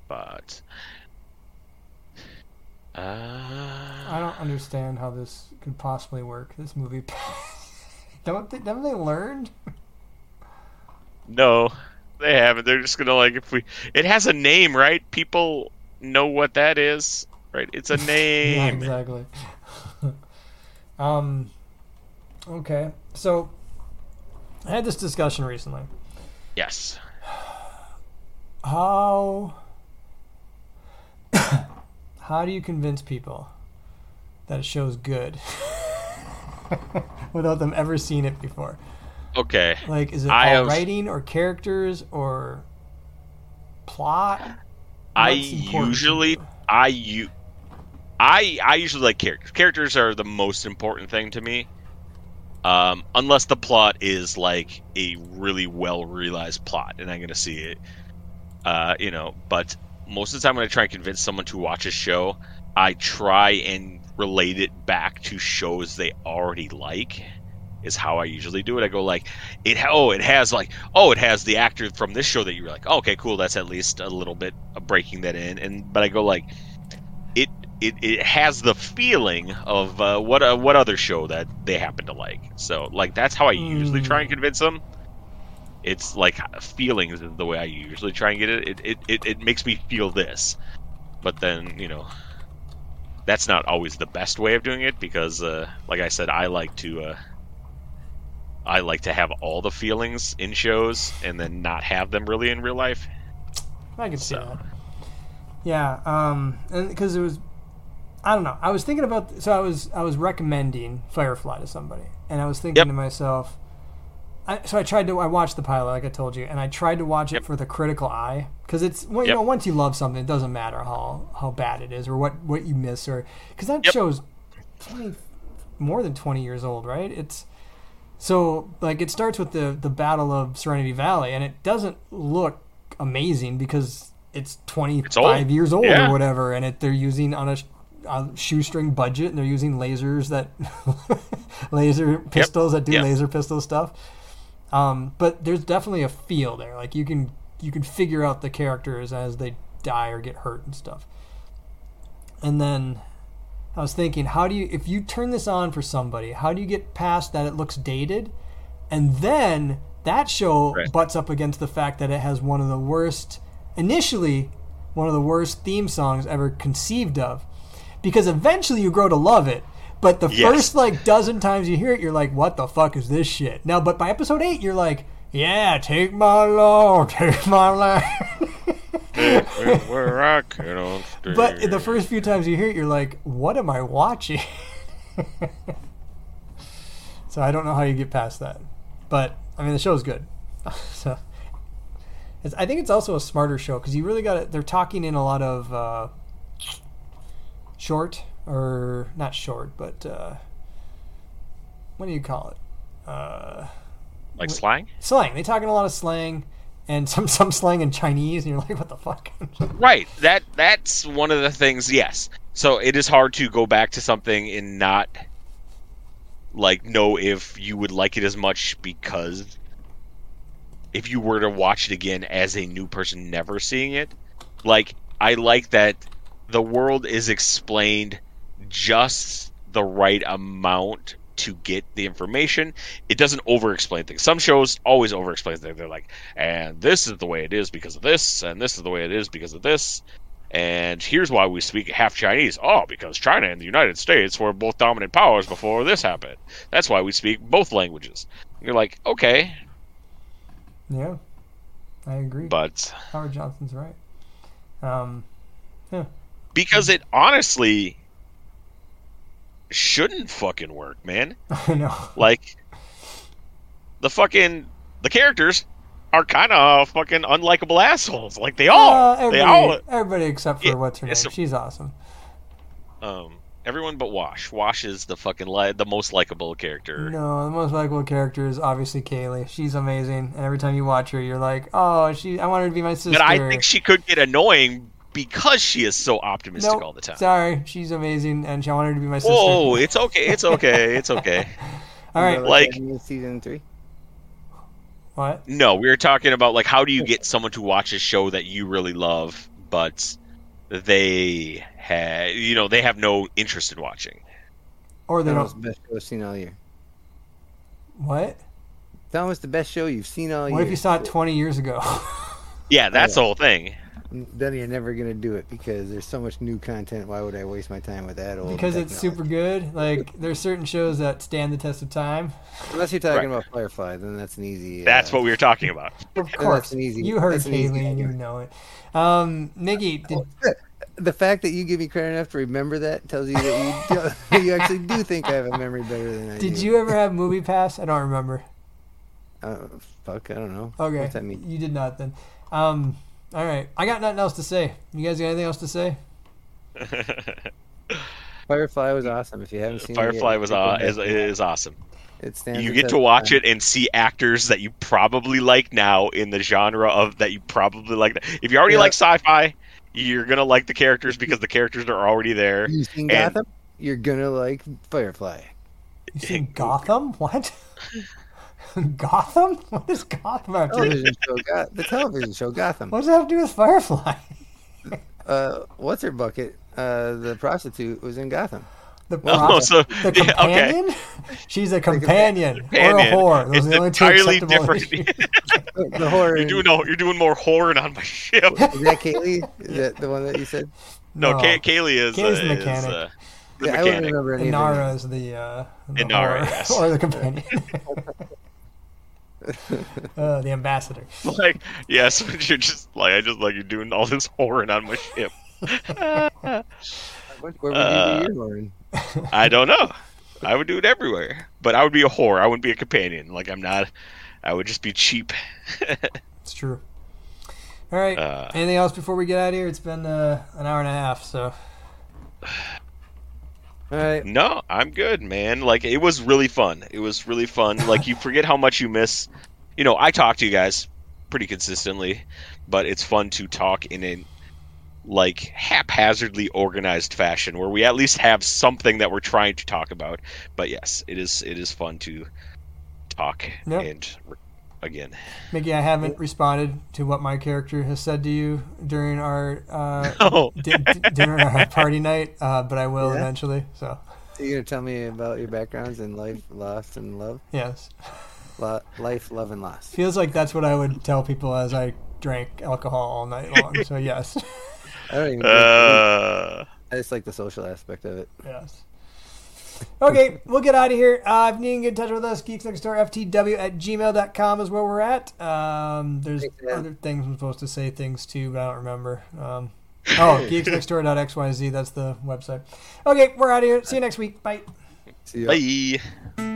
But. Uh, I don't understand how this could possibly work. This movie. <laughs> don't they, haven't they learned? No, they haven't. They're just gonna like if we. It has a name, right? People know what that is, right? It's a <laughs> name. yeah, exactly. <laughs> um. Okay, so I had this discussion recently. Yes. How <coughs> how do you convince people that a show's good <laughs> without them ever seeing it before? Okay. Like, is it I all have- writing or characters or plot? I What's to usually? I you I I usually like characters. Characters are the most important thing to me. Um, unless the plot is like a really well realized plot, and I'm gonna see it. Uh, you know, but most of the time when I try and convince someone to watch a show, I try and relate it back to shows they already like. Is how I usually do it. I go like, it oh it has like oh it has the actor from this show that you're like oh, okay cool that's at least a little bit of breaking that in and but I go like it it, has the feeling of uh, what uh, what other show that they happen to like. So like that's how I usually try and convince them. It's like feelings is the way I usually try and get it. It it, it, it makes me feel this, but then you know that's not always the best way of doing it because uh, like I said, I like to. Uh, I like to have all the feelings in shows and then not have them really in real life. I can see that. Yeah, um, and because it was, I don't know. I was thinking about. So I was I was recommending Firefly to somebody, and I was thinking Yep. to myself. I, so I tried to. I watched the pilot, like I told you, and I tried to watch it Yep. for the critical eye, because it's well, you Yep. know, once you love something, it doesn't matter how how bad it is or what what you miss or because that show's twenty more than twenty years old, right? It's so like it starts with the the Battle of Serenity Valley, and it doesn't look amazing because it's 25 old. years old Yeah. or whatever, and it they're using on a, a shoestring budget, and they're using lasers that <laughs> laser pistols that do Yep. laser pistol stuff. Um, but there's definitely a feel there. Like you can you can figure out the characters as they die or get hurt and stuff. And then I was thinking, how do you if you turn this on for somebody, how do you get past that it looks dated? And then that show Right. butts up against the fact that it has one of the worst initially one of the worst theme songs ever conceived of. Because eventually you grow to love it. But the Yes. first like dozen times you hear it, you're like, "What the fuck is this shit?" Now, but by episode eight, you're like, "Yeah, take my law, <laughs> take my land." Where I But the first few times you hear it, you're like, "What am I watching?" <laughs> so I don't know how you get past that. But I mean, the show's good. <laughs> so I think it's also a smarter show because you really got it. They're talking in a lot of uh, short or not short, but uh, what do you call it? Uh, like slang, slang. They talk in a lot of slang and <laughs> some some slang in Chinese, and you're like, "What the fuck?" <laughs> right? That that's one of the things. Yes. So it is hard to go back to something and not like know if you would like it as much because if you were to watch it again as a new person never seeing it, like I like that the world is explained just the right amount to get the information. It doesn't over explain things. Some shows always over explain things. They're like, and this is the way it is because of this, and this is the way it is because of this. And here's why we speak half Chinese. Oh, because China and the United States were both dominant powers before this happened. That's why we speak both languages. You're like, okay, yeah, I agree. but Howard Johnson's right. Um, because it honestly shouldn't fucking work, man. <laughs> I know. Like the fucking the characters are kind of fucking unlikable assholes. Like they all, Uh, they everybody, all, everybody except for Yeah, what's her name. a- She's awesome. um, everyone but Wash. Wash is the fucking li- the most likable character. No, the most likable character is obviously Kaylee. She's amazing, and every time you watch her, you're like, "Oh, she! I want her to be my sister." But I think she could get annoying because she is so optimistic Nope, all the time. Sorry, she's amazing, and I want her to be my sister. Whoa, it's okay, it's okay, it's okay. <laughs> All right, like- season three. what? No, we were talking about like how do you get someone to watch a show that you really love, but they have you know they have no interest in watching. Or they That don't. the best show I've seen all year. What? That was the best show you've seen all year. What if you saw it 20 years ago? <laughs> Yeah, that's yeah. the whole thing. Then you're never gonna do it because there's so much new content. Why would I waste my time with that old? because it's super good. Like there's certain shows that stand the test of time. Unless you're talking Right. about Firefly, then that's an easy. That's uh, what we were talking about. Of that's course, an easy- you heard that's an easy and you know it. Um, Nikki, did, The fact that you give me credit enough to remember that tells you that you <laughs> do, <laughs> you actually do think I have a memory better than I do. did you ever have Movie Pass? I don't remember. Uh, fuck, I don't know. Okay, What's that mean? you did not then. Um, all right, I got nothing else to say. You guys got anything else to say? <laughs> Firefly was awesome. If you haven't seen Firefly it yet, was check uh, it is, is awesome. It You get to watch time. it and see actors that you probably like now in the genre of that you probably like. If you already Yeah. like sci-fi, you're gonna like the characters because the characters are already there. You seen and- Gotham? You're gonna like Firefly. You seen Gotham? What? <laughs> <laughs> Gotham? What does Gotham have to do? Television show Goth- the television show Gotham. What does that have to do with Firefly? Uh, what's her bucket? uh, the prostitute was in Gotham. The, <laughs> Oh, pro- so the yeah, okay. companion? She's a companion, or a whore. Those It's are the only two entirely different. <laughs> The horror. you're doing no, you're doing more whoring on my ship. Is that Kaylee? Is that the one that you said? No, No. Kay- Kaylee is, Kaylee's uh, the is, mechanic. uh, the Yeah, I wouldn't remember any of them. Inara is the, uh, the Inara, whore, yes. or the companion. <laughs> uh, the ambassador. <laughs> Like, yes, <laughs> you're just like I just like you're doing all this whoring on my ship. What, where would Uh, you do your horn? I don't know. I would do it everywhere, but I would be a whore. I wouldn't be a companion. Like I'm not. I would just be cheap. It's true. All right. Uh, Anything else before we get out of here? It's been uh, an hour and a half, so All right. No, I'm good, man. Like it was really fun. It was really fun. <laughs> Like you forget how much you miss. You know, I talk to you guys pretty consistently, but it's fun to talk in a like haphazardly organized fashion where we at least have something that we're trying to talk about. But yes, it is it is fun to talk Yep. and again. Mickey, I haven't responded to what my character has said to you during our uh, <laughs> di- di- during our <laughs> party night, uh, but I will Yeah? eventually. So So you're gonna tell me about your backgrounds in life, loss, and love. yes, Lo- life, love, and loss. feels like that's what I would tell people as I drank alcohol all night long. So <laughs> yes, I don't even. uh, I just like the social aspect of it. yes. Okay, we'll get out of here. Uh, if you need to get in touch with us, Geeks Next Door FTW at gmail.com is where we're at. Um, there's Thanks, other things I'm supposed to say things to, but I don't remember. Um, oh, <laughs> geeksnextdoor.xyz, that's the website. Okay, we're out of here. See you next week. Bye. See ya. bye.